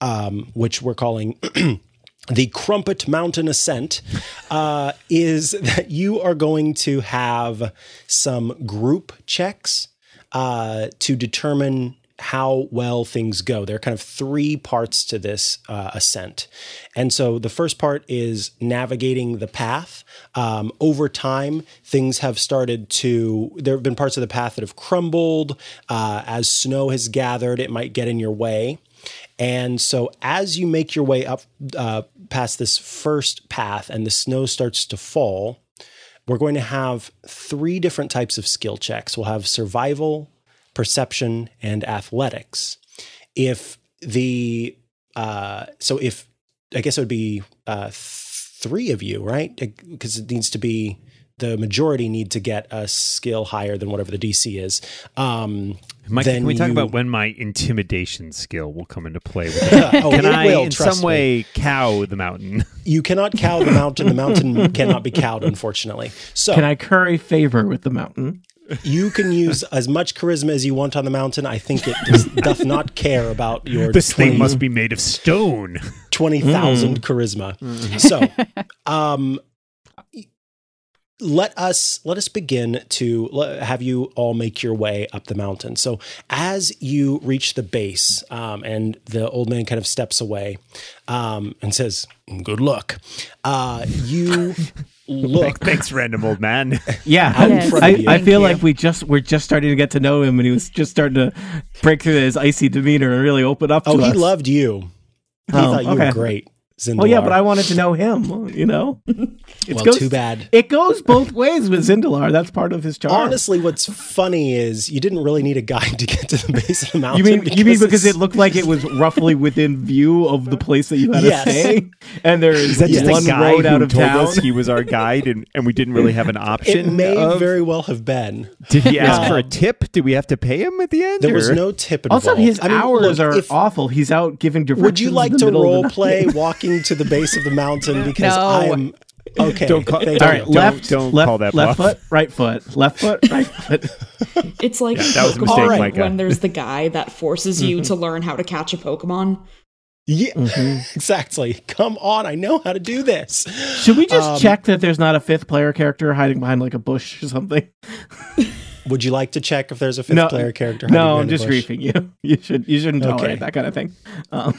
um, which we're calling the Crumpit Mountain Ascent, uh, is that you are going to have some group checks uh, to determine how well things go. There are kind of three parts to this uh, ascent. And so the first part is navigating the path. Um, over time, things have started to, there have been parts of the path that have crumbled. Uh, as snow has gathered, it might get in your way. And so, as you make your way up uh, past this first path and the snow starts to fall, we're going to have three different types of skill checks. We'll have survival, perception, and athletics. If the uh, so if I guess it would be uh, three of you, right? Because it needs to be the majority need to get a skill higher than whatever the DC is. Um, Mike, then can we talk you- about when my intimidation skill will come into play? With it? Oh, Can I, will, in some me. way, cow the mountain? You cannot cow the mountain. The mountain cannot be cowed, unfortunately. So can I curry favor with the mountain? You can use as much charisma as you want on the mountain. I think it does, doth not care about your This 20 thing must be made of stone. 20,000 charisma. So, um, let us let us begin to le- have you all make your way up the mountain. So as you reach the base, um, and the old man kind of steps away um, and says, "Good luck." Uh, you look. Thanks, random old man. Yeah, Yes. I. I feel like we just we're just starting to get to know him, and he was just starting to break through his icy demeanor and really open up to oh, he us. loved you. He Oh, thought you okay. were great. Zindalar. Well, oh, yeah, but I wanted to know him. You know, it well, goes, too bad. It goes both ways with Zindalar. That's part of his charm. Honestly, what's funny is you didn't really need a guide to get to the base of the mountain. you mean you mean because it looked like it was roughly within view of the place that you had Yes. to stay, and there is that just one the guy road out who of told town. us he was our guide, and, and we didn't really have an option. it may of- very well have been. Did he ask Yeah. for a um, tip? Did we have to pay him at the end? There was no tip involved. also, his I mean, hours look, are if- awful. He's out giving directions. Would you like in the to middle of the role play walking to the base of the mountain? Because No. I'm okay. Don't call- thank All you. right, Don't- left, don't left, call that left bluff. foot, right foot, left foot, right foot. It's like that was a mistake, Alright. Mikah. when there's the guy that forces you to learn how to catch a Pokemon. Yeah, Mm-hmm. exactly. Come on, I know how to do this. Should we just Um, check that there's not a fifth player character hiding behind like a bush or something? Would you like to check if there's a fifth no, player character? No, I'm just bush? griefing you. You should you shouldn't tolerate Okay. that kind of thing. Um,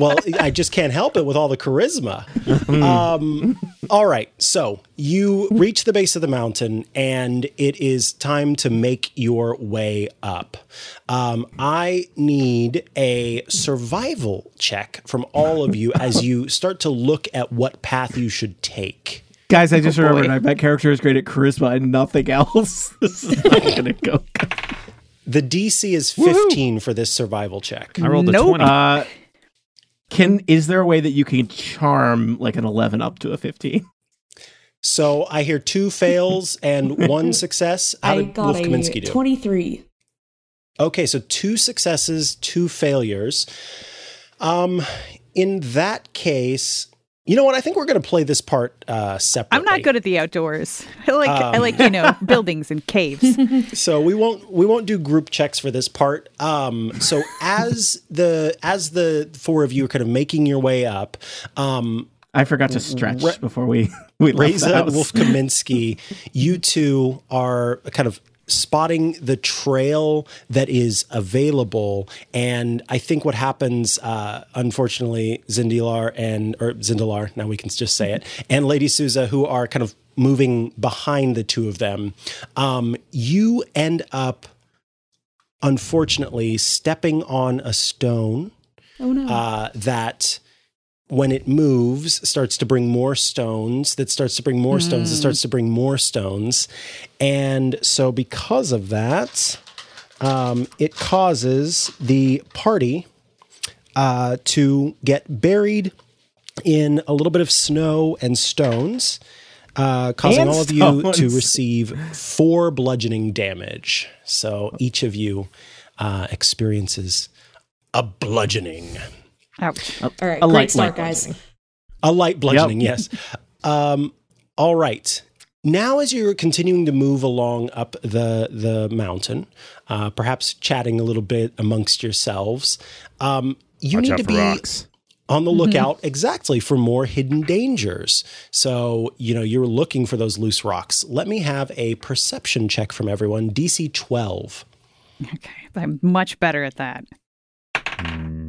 well, I just can't help it with all the charisma. um, all right, so you reach the base of the mountain, and it is time to make your way up. Um, I need a survival check from all of you as you start to look at what path you should take. guys, I just boy. remembered my bet character is great at charisma and nothing else. this is not gonna go. The DC is 15 for this survival check. I rolled a Nope. 20. Uh, can is there a way that you can charm like an 11 up to a 15? So I hear two fails and one success. How I got Wolf a Kaminsky do? 23. Okay, so two successes, two failures. Um, in that case, you know what? I think we're going to play this part uh, separately. I'm not good at the outdoors. I like I Um. like you know buildings and caves. so we won't we won't do group checks for this part. Um, so as the as the four of you are kind of making your way up, um, I forgot to stretch Re- before we we left the Reza house. Wolf Kaminsky, you two are kind of spotting the trail that is available. And I think what happens, uh, unfortunately, Zindalar and, or Zindalar, now we can just say it, and Lady Souza, who are kind of moving behind the two of them, um, you end up, unfortunately, stepping on a stone Oh no. uh, that when it moves starts to bring more stones that starts to bring more stones that starts to bring more stones. And so because of that um, it causes the party uh, to get buried in a little bit of snow and stones uh, causing And all of you to receive four bludgeoning damage. So each of you uh, experiences a bludgeoning Ouch. All right, a great light- start, light guys. bludgeoning. A light bludgeoning, yes. Um, all right. Now, as you're continuing to move along up the the mountain, uh, perhaps chatting a little bit amongst yourselves, um, you Watch need to be rocks. on the lookout exactly for more hidden dangers. So, you know, you're looking for those loose rocks. Let me have a perception check from everyone. DC 12. Okay, I'm much better at that. Mm,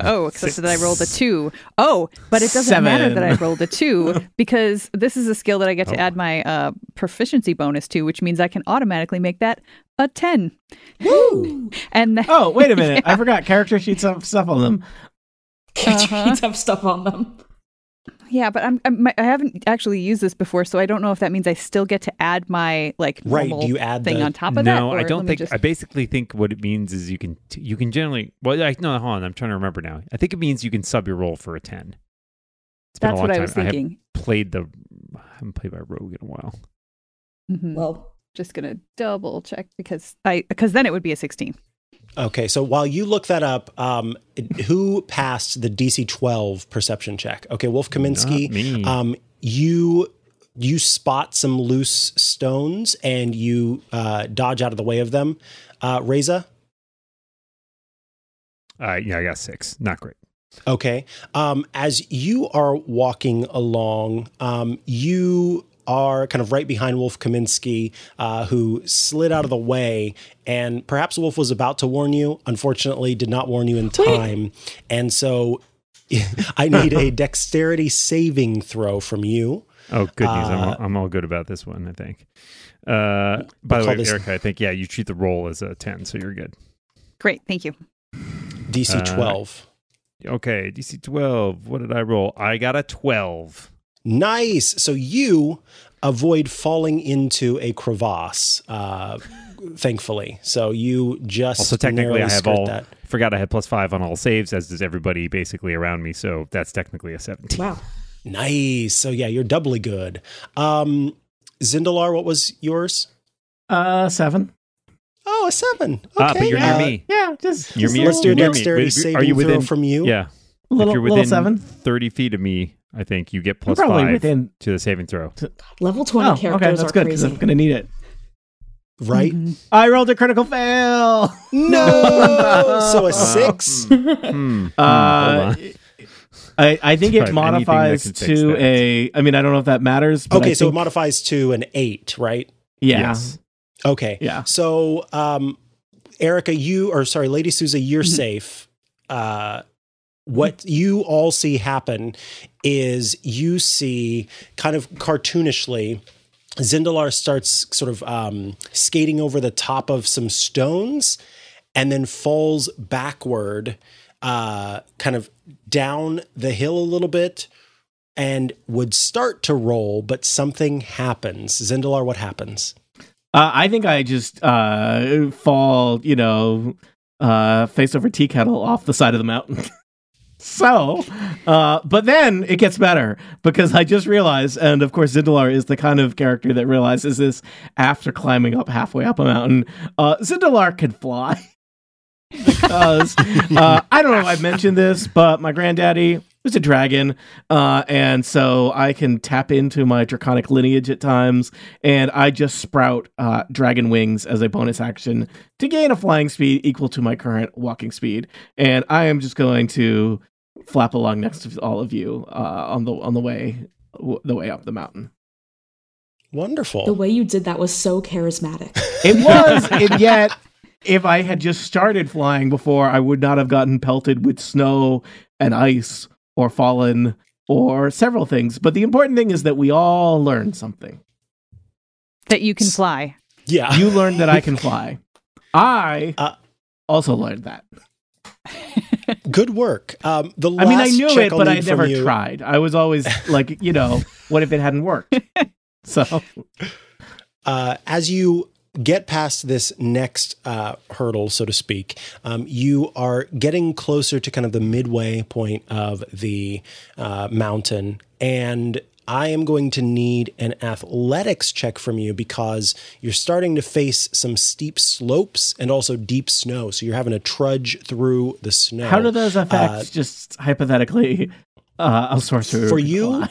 Oh, except that I rolled a two. Oh, but it doesn't matter that I rolled a two because this is a skill that I get to add my uh, proficiency bonus to, which means I can automatically make that a ten. Woo! And th- Oh, wait a minute. I forgot character sheets have stuff on them. Uh-huh. Kids have stuff on them. Yeah, but I'm, I'm I haven't actually used this before, so I don't know if that means I still get to add my like Right, do you add thing the- on top of that. no, I don't think. just- I basically think what it means is you can t- you can generally. Well, I, no, hold on. I'm trying to remember now. I think it means you can sub your roll for a ten. It's been a that's long what I was haven't thinking. played the. I haven't played by Rogue in a while. Mhm. Well, just gonna double check because I because then it would be a sixteen. Okay, so while you look that up, um, who passed the DC 12 perception check? Okay, Wolf Kaminsky. Um, you you spot some loose stones and you uh, dodge out of the way of them. Uh, Reza, Uh, yeah, I got six. Not great. okay. Um, as you are walking along, um, you are kind of right behind Wolf Kaminsky, uh, who slid out of the way. And perhaps Wolf was about to warn you. Unfortunately, did not warn you in time. And so I need a dexterity saving throw from you. Oh, good news. I'm, Uh, all, I'm all good about this one, I think. Uh, by the way, this- Erika, I think, yeah, you treat the roll as a 10, so you're good. Great, thank you. DC Uh, 12. Okay, DC 12. What did I roll? I got a 12. Nice. So you avoid falling into a crevasse, uh, thankfully. So you just Also, technically, I have all. that. Forgot I had plus five on all saves, as does everybody basically around me. So that's technically a 17. Wow. Nice. So yeah, you're doubly good. Um, Zindalar, what was yours? Uh, seven. Oh, a seven. Okay. Ah, but you're near uh, me. Yeah, just, You're just me- a Let's do a Near me. dexterity saving are you throw within- from you. Yeah. little, if you're little within seven. 30 feet of me, I think you get plus probably five within. to the saving throw. Level 20 Oh, okay, characters that's are good because. I'm gonna need it. Right? Mhm. I rolled a critical fail. No. so a six. Hmm. Uh, hold on. I, I think Try it modifies to that. a. I mean, I don't know if that matters. But okay, I so it modifies to an eight, right? yeah, Yes. Okay. Yeah. So, um, Erika, you or sorry, Lady Souza, you're Mm-hmm. safe. Uh, what you all see happen is you see kind of cartoonishly. Zindalar starts sort of um, skating over the top of some stones and then falls backward, uh, kind of down the hill a little bit and would start to roll, but something happens. Zindalar, what happens? Uh, I think I just uh, fall, you know, uh, face over tea kettle off the side of the mountain. so, uh, but then it gets better because I just realized, and of course, Zindalar is the kind of character that realizes this after climbing up halfway up a mountain. Uh, Zindalar can fly. because uh, I don't know if I've mentioned this, but my granddaddy was a dragon, uh, and so I can tap into my draconic lineage at times, and I just sprout uh, dragon wings as a bonus action to gain a flying speed equal to my current walking speed, and I am just going to flap along next to all of you uh, on the on the way the way up the mountain. Wonderful. The way you did that was so charismatic. It was, and yet, if I had just started flying before, I would not have gotten pelted with snow and ice or fallen or several things. But the important thing is that we all learned something. That you can fly. yeah. You learned that I can fly. I Uh, also learned that. Good work. Um, the I mean, I knew it, I'll but I never you- tried. I was always like, you know, what if it hadn't worked? So, Uh, as you get past this next uh, hurdle, so to speak, um, you are getting closer to kind of the midway point of the uh, mountain, and I am going to need an athletics check from you because you're starting to face some steep slopes and also deep snow. So you're having to trudge through the snow. how do those affect Uh, just hypothetically uh, a sorcerer? For you?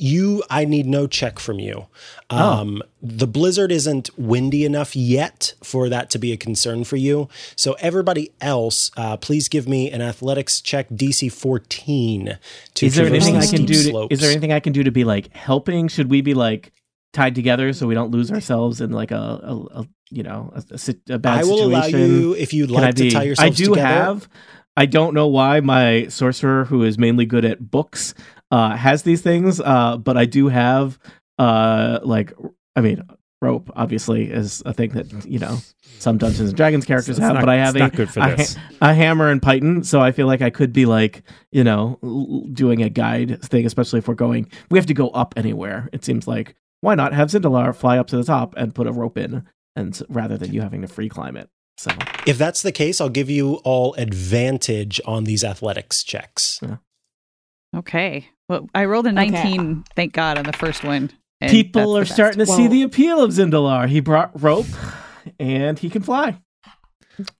You i need no check from you Oh. um the blizzard isn't windy enough yet for that to be a concern for you so everybody else uh please give me an athletics check dc 14 to is there anything I can do? To, is there anything I can do to be like helping? Should we be like tied together so we don't lose ourselves in like a, a, a you know a, a, sit- a bad i will situation? allow you if you'd like to be? tie yourselves I do together have. I don't know why my sorcerer, who is mainly good at books, uh, has these things. Uh, but I do have, uh, like, I mean, rope obviously is a thing that you know some Dungeons and Dragons characters It's have. not- but I have a, good for a, a hammer and piton, so I feel like I could be like, you know, l- doing a guide thing, especially if we're going. We have to go up anywhere. It seems like why not have Zindalar fly up to the top and put a rope in, and rather than you having to free climb it. So if that's the case i'll give you all advantage on these athletics checks Okay. Well, I rolled a 19, thank God, on the first one. people are that's the best. starting to see the appeal of Zindalar. He brought rope, and he can fly.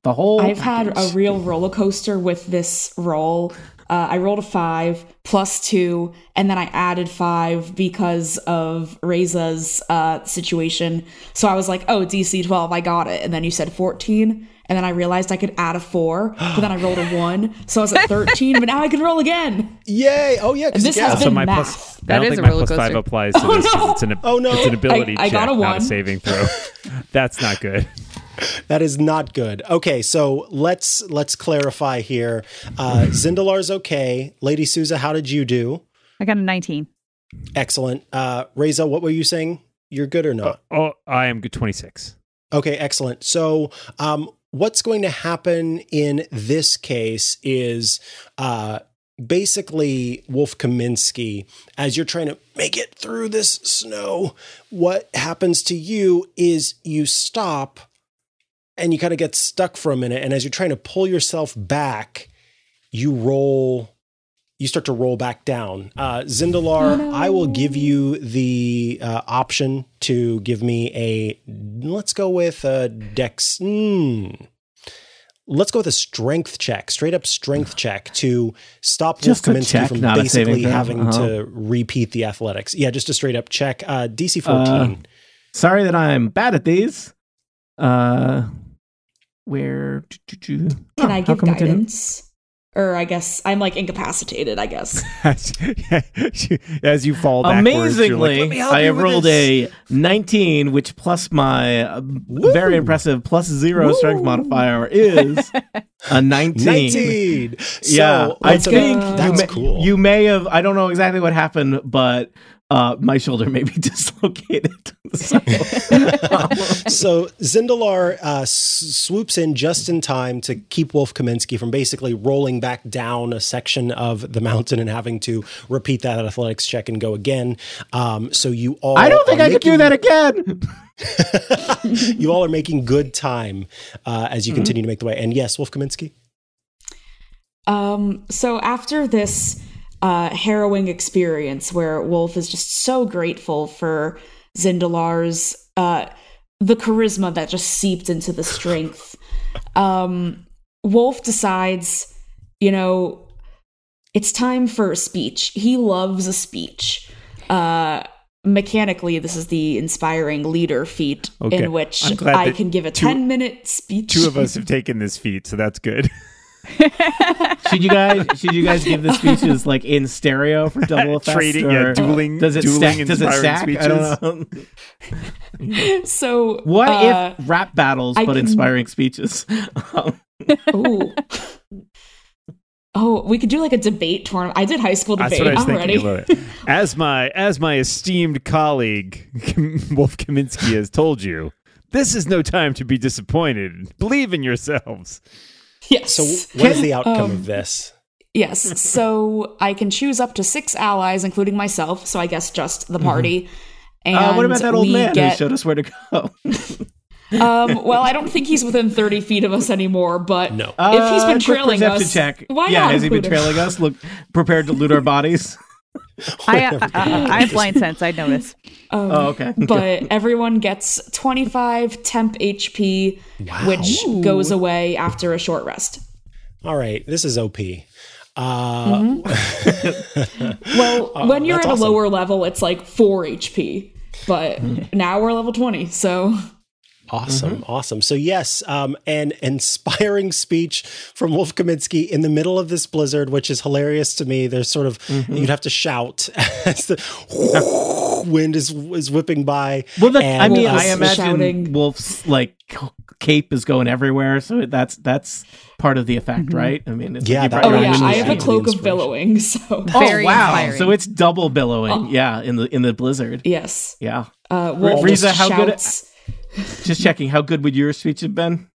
The whole. I've had a real roller coaster with this role. Uh, I rolled a five plus two, and then I added five because of Reza's uh, situation. So I was like, oh, DC 12, I got it. And then you said 14. And then I realized I could add a four, but then I rolled a one. So I was at 13, but now I can roll again. Yay! Oh yeah, 'cause This yeah. has Also, been my math. plus, I don't is think a my roller plus five coaster. applies to Oh, this. 'cause no. It's an, Oh, no. it's an ability I- I check, got a not a one. saving throw. That's not good. That is not good. Okay, so let's let's clarify here. Uh, Zindalar's okay. Lady Souza, how did you do? I got a 19. Excellent. Uh, Reza, what were you saying? You're good or not? Oh, I am good 26. Okay, excellent. So, um, what's going to happen in this case is uh, basically Wolf Kaminsky, as you're trying to make it through this snow, what happens to you is you stop and you kind of get stuck for a minute. And as you're trying to pull yourself back, you roll. You start to roll back down. Uh, Zindalar, I will give you the uh, option to give me a. Let's go with a dex. mm, let's go with a strength check, straight up strength check to stop Just a Wolf Kaminsky check, from not a saving basically having Uh-huh. to repeat the athletics. Yeah, just a straight up check. Uh, DC 14. Sorry that I'm bad at these. Uh, where Can Oh, I how give come guidance? Or I guess I'm like incapacitated, I guess. As, as you fall backwards, you're like, Amazingly, "Let me help I have rolled this." a 19, which plus my uh, very impressive plus zero strength modifier is a 19. 19. So, yeah, I think that's you may, cool. You may have. I don't know exactly what happened, but uh, my shoulder may be dislocated. So, so Zindalar uh, s- swoops in just in time to keep Wolf Kaminsky from basically rolling back down a section of the mountain and having to repeat that athletics check and go again. Um, so you all, I don't think are I could do that again. you all are making good time uh, as Mm-hmm. you continue to make the way. And yes, Wolf Kaminsky. Um, so after this uh, harrowing experience where Wolf is just so grateful for Zindalar's uh, the charisma that just seeped into the strength, um, Wolf decides, you know, it's time for a speech. He loves a speech. Uh, mechanically, this is the inspiring leader feat Okay. in which I can give a two- 10 minute speech. Two of us have taken this feat, so that's good. should you guys? Should you guys give the speeches like in stereo for double effect? Trading, or yeah, dueling, Does it dueling stack? Does it inspiring stack? speeches. I don't know. so What uh, if rap battles I but can- inspiring speeches? Ooh. Oh, we could do like a debate tournament. I did high school That's debate. what I was I'm thinking. ready. About it. As my as my esteemed colleague Wolf Kaminsky has told you, this is no time to be disappointed. Believe in yourselves. Yes. So, what is the outcome um, of this? yes. So I can choose up to six allies, including myself. So I guess just the party. And uh, what about that old man get, who showed us where to go? um, well, I don't think he's within 30 feet of us anymore, but No. if he's been quick trailing us, check. why yeah, not has he been trailing us? Look, prepared to loot our bodies. I, uh, uh, I have blind sense. I notice. Um, Oh, okay. but everyone gets 25 temp HP, which goes away after a short rest. All right, this is OP. Uh, Well, when you're that's at awesome. a lower level, it's like 4 HP. But now we're level 20, so Awesome, awesome. So yes, um, an inspiring speech from Wolf Kaminsky in the middle of this blizzard, which is hilarious to me. There's sort of you'd have to shout as the wind is is whipping by. Well, the, and, I mean, uh, I imagine shouting. Wolf's like cape is going everywhere, so that's that's part of the effect, right? I mean, it's Yeah, you that Oh yeah, I have a cloak of billowing, so Oh wow! inspiring. So it's double billowing, Oh. yeah, in the in the blizzard. yes. Yeah, Uh, Wolf Reza, just how good- shouts, just checking. How good would your speech have been?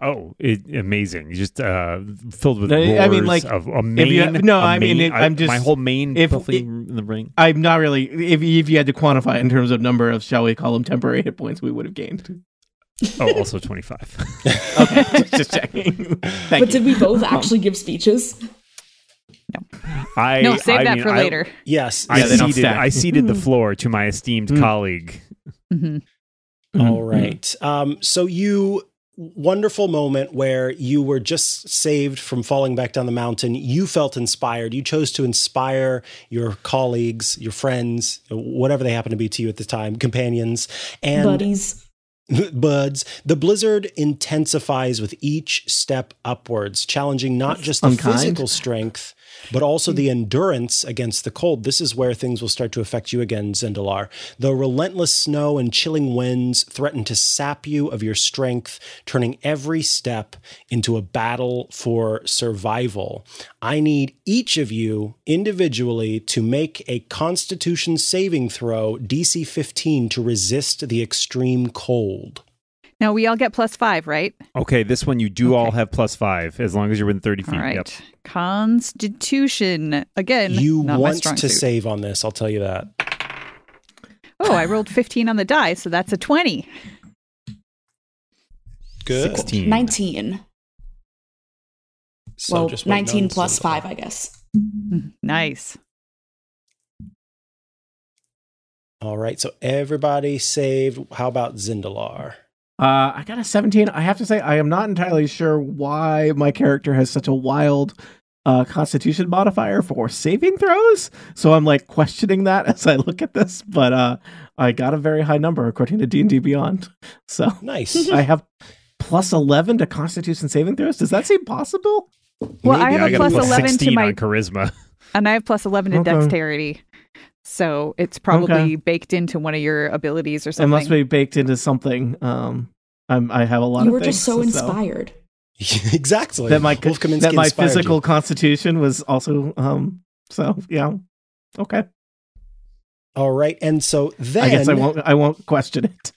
Oh, it, amazing! Just uh, filled with No, roars I mean, like, of a if main. you- no, a I mean, main- it- I'm just- my whole main if- it- in the ring. I'm not really. If if you had to quantify in terms of number of, shall we call them temporary hit points, we would have gained. Oh, also twenty five. Okay, just, just checking. Thank but you. did we both actually give speeches? No. I No, save I that mean, for I- later. yes, I Yeah, they don't ceded, stack. I ceded the floor to my esteemed Mm. colleague. hmm All right. Um, so you wonderful moment where you were just saved from falling back down the mountain. You felt inspired. You chose to inspire your colleagues, your friends, whatever they happen to be to you at the time, companions, and Buddies. buds. The blizzard intensifies with each step upwards, challenging not just the unkind. physical strength, but also mm. the endurance against the cold. This is where things will start to affect you again, Zindalar. The relentless snow and chilling winds threaten to sap you of your strength, turning every step into a battle for survival. I need each of you individually to make a constitution saving throw, DC 15, to resist the extreme cold. Now we all get plus five, right? Okay, this one you do all have plus five as long as you're within 30 feet. All right. Yep. Constitution. Again, You not want strong to suit. save on this, I'll tell you that. Oh, I rolled 15 on the die, so that's a 20. Good. 16. 19. So well, just 19 on 5, I guess. Hmm, nice. All right, so everybody saved. How about Zindalar? Uh, I got a 17. I have to say, I am not entirely sure why my character has such a wild uh, constitution modifier for saving throws. So I'm like questioning that as I look at this. But uh, I got a very high number according to D&D Beyond. So Nice. I have plus 11 to constitution saving throws. Does that seem possible? Well, I have I a got plus a plus 11 to my, on charisma. and I have plus 11 to Okay. dexterity. So it's probably Okay. baked into one of your abilities or something. It something. must be baked into something. Um, I'm, I have a lot You of You were things. just so inspired. exactly. that my that my inspired you. physical constitution was also um so yeah okay All right, and so then i guess i won't i won't question it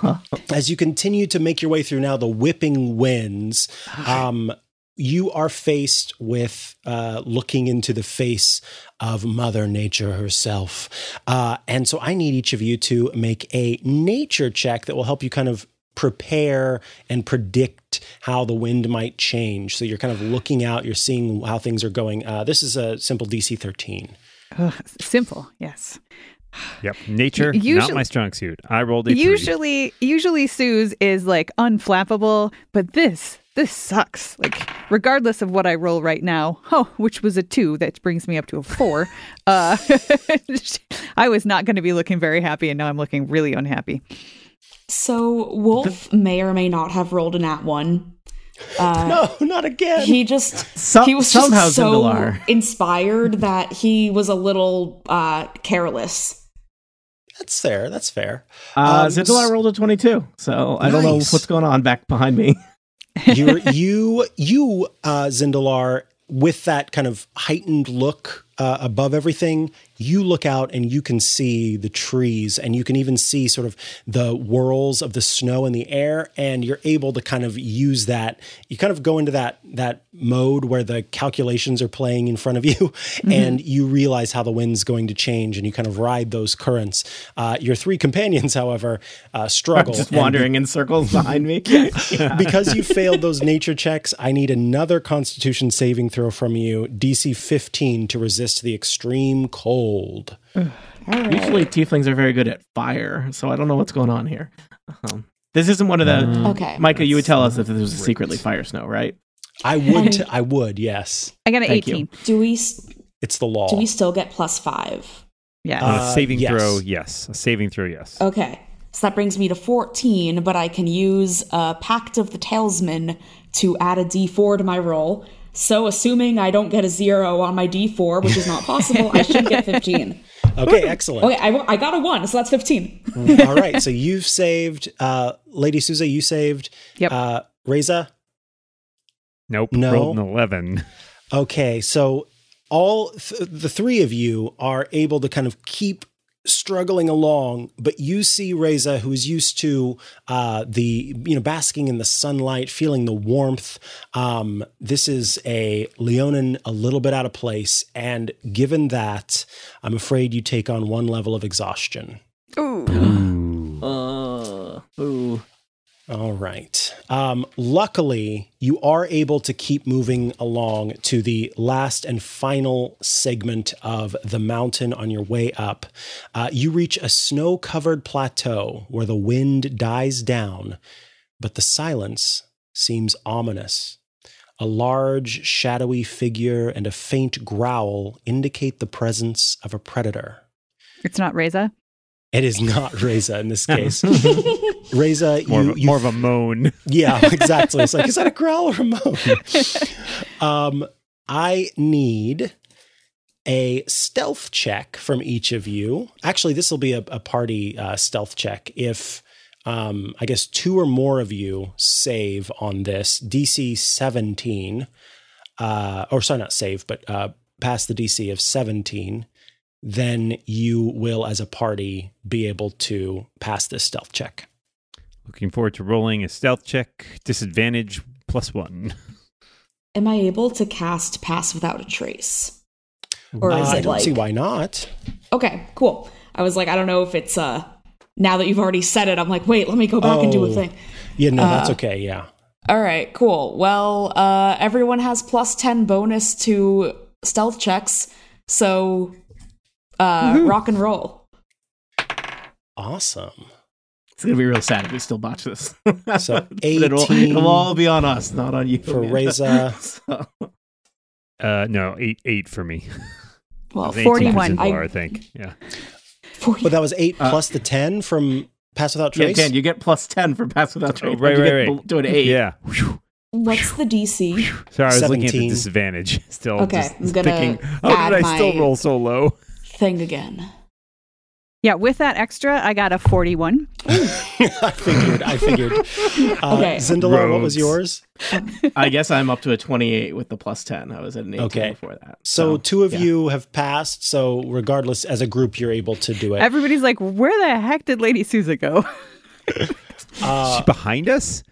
as you continue to make your way through now the whipping winds, um, you are faced with uh, looking into the face of Mother Nature herself. Uh, and so I need each of you to make a nature check that will help you kind of prepare and predict how the wind might change. So you're kind of looking out, you're seeing how things are going. Uh, this is a simple DC 13. Ugh, simple, yes. Yep. Nature, not my strong suit. I rolled a three. Usually, usually Sue's is like unflappable, but this, this sucks. Like, regardless of what I roll right now, oh, which was a two, that brings me up to a four. uh, I was not going to be looking very happy, and now I'm looking really unhappy. So Wolf may or may not have rolled an at one. Uh, No, not again. He just So- he was somehow just so Zindalar. inspired that he was a little uh, careless. That's fair. That's fair. uh Um, Zindalar rolled a 22 so i don't know what's going on back behind me You're, you, you, uh, Zindalar, with that kind of heightened look uh, above everything, you look out and you can see the trees and you can even see sort of the whirls of the snow in the air. And you're able to kind of use that. You kind of go into that that mode where the calculations are playing in front of you, and you realize how the wind's going to change, and you kind of ride those currents. Uh, your three companions, however, uh, struggle. just and wandering in circles behind me because you failed those nature checks, I need another constitution saving throw from you, DC 15, to resist the extreme cold. All right. usually tieflings are very good at fire so i don't know what's going on here um, this isn't one of the Okay. Mikah you would tell us if this was great. secretly fire snow right I would, And- t- I would, yes. I got an Thank you. 18. Do we s- It's the law. do we still get plus five? Yeah. Uh, a saving yes. throw, yes. A saving throw, yes. Okay. So that brings me to 14, but I can use uh, Pact of the Talisman to add a d4 to my roll. So, assuming I don't get a zero on my d4, which is not possible, I should get 15. Okay, excellent. Okay, I, I got a one, so that's 15. All right, so you've saved, uh, Lady Souza, you saved. Yep. Uh, Reza, Nope. No. Rolled an 11. Okay, so all th- the three of you are able to kind of keep struggling along, but you see Reza, who's used to uh, the you know basking in the sunlight, feeling the warmth. Um, this is a Leonin a little bit out of place, and given that, I'm afraid you take on one level of exhaustion. Ooh. uh ooh All right. Um, luckily, you are able to keep moving along to the last and final segment of the mountain on your way up. Uh, you reach a snow covered plateau where the wind dies down, but the silence seems ominous. A large, shadowy figure and a faint growl indicate the presence of a predator. It's not Reza. It is not Reza in this case. Reza, More, you, of, a, you more of a moan. yeah, exactly. It's like, is that a growl or a moan? um, I need a stealth check from each of you. Actually, this will be a, a party uh, stealth check. If um, I guess two or more of you save on this DC 17, uh, or sorry, not save, but uh, pass the DC of 17, then you will, as a party, be able to pass this stealth check. Looking forward to rolling a stealth check. Disadvantage plus one. Am I able to cast Pass Without a Trace? Or Uh, is I it don't like. see why not. Okay, cool. I was like, I don't know if it's uh now that you've already said it, I'm like, wait, let me go back and do a Oh. thing. Yeah, no, Uh, that's okay. Yeah. All right, cool. Well, uh everyone has plus 10 bonus to stealth checks. So uh rock and roll. Awesome. It's gonna be real sad if we still botch this. So But it'll, it'll all be on us, not on you. for man. Reza. So- Uh, no, eight eight for me. Well, It was 18 for 41. Zindalar, I- I think. Yeah. 40. But that was eight Uh, plus the 10 from Pass Without yeah, Trace? Dan, you get plus ten for pass without trace. Oh, right, right, right. To an eight. Yeah. What's the DC? Sorry, I was looking at the disadvantage. Still, Okay, just I'm gonna thinking, how add did I still roll so low? Thing again. Yeah, with that extra, I got a 41. I figured. I figured. Uh, Okay. Zindalar, what was yours? I guess I'm up to a twenty-eight with the plus ten. I was at an eighteen Okay. before that. So, two of yeah. you have passed. So, regardless, as a group, you're able to do it. Everybody's like, where the heck did Lady Souza go? Uh, she behind us?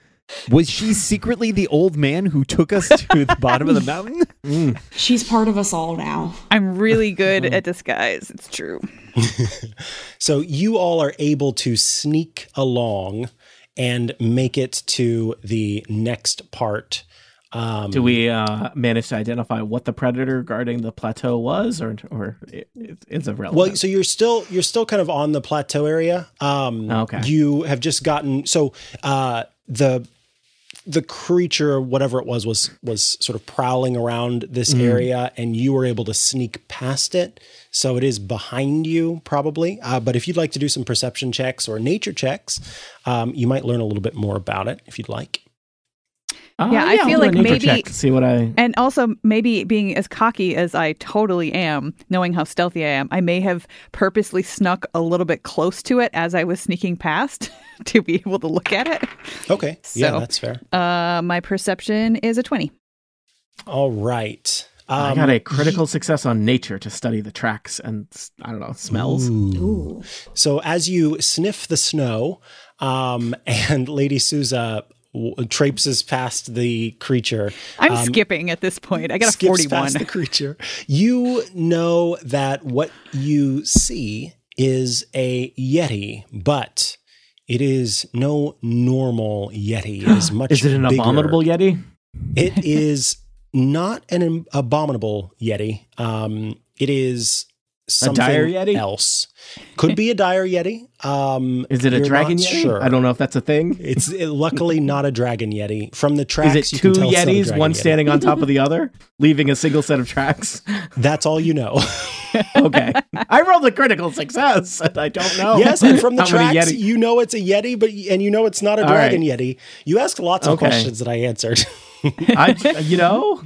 Was she secretly the old man who took us to the bottom of the mountain? She's part of us all now. I'm really good at disguise. It's true. so, you all are able to sneak along and make it to the next part. Um, Do we uh, manage to identify what the predator guarding the plateau was, or or it, it's irrelevant? Well, so you're still you're still kind of on the plateau area. Um, Okay. You have just gotten so uh, the the creature, whatever it was, was was sort of prowling around this area, and you were able to sneak past it. So it is behind you, probably. Uh, but if you'd like to do some perception checks or nature checks, um, you might learn a little bit more about it if you'd like. Uh, Yeah, I I'll feel like maybe- check see what I. And also, maybe being as cocky as I totally am, knowing how stealthy I am, I may have purposely snuck a little bit close to it as I was sneaking past to be able to look at it. Okay, yeah, that's fair. Uh, my perception is a 20. All right. I Um, got a critical success on nature to study the tracks and I don't know smells. Ooh. So as you sniff the snow, um, and Lady Souza w- traipses past the creature, I'm um, skipping at this point. I got a skips 41. past the creature. You know that what you see is a yeti, but it is no normal yeti. It is much. Is it an bigger. abominable yeti? It is not an abominable yeti. Um, it is something dire yeti? else. Could be a dire yeti. Um, Is it a dragon yeti? Sure. I don't know if that's a thing. It's it, luckily not a dragon yeti. From the tracks, Is it you two can tell it's not a yetis, one yeti. standing on top of the other, leaving a single set of tracks? That's all you know. Okay, I rolled a critical success, I don't know. yes, and from the tracks, you know it's a yeti, but and you know it's not a All dragon right. yeti. You asked lots of Okay. questions that I answered. I, you know,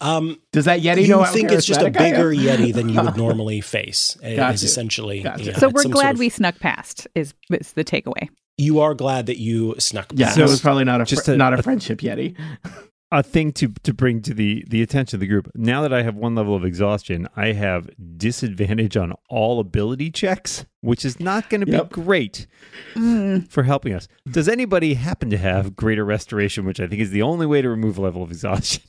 Um, does that yeti you know think it's just a charismatic I bigger yeti than you would normally face? It Gotcha. Is essentially. Gotcha. yeah, so we're glad sort of- we snuck past, is, is the takeaway. You are glad that you snuck. Yeah, past. so it was probably not a Just fr- a- not a a- friendship yeti. a thing to to bring to the the attention of the group. Now that I have one level of exhaustion, I have disadvantage on all ability checks, which is not going to Yep. be great Mm. for helping us. Does anybody happen to have greater restoration, which I think is the only way to remove a level of exhaustion?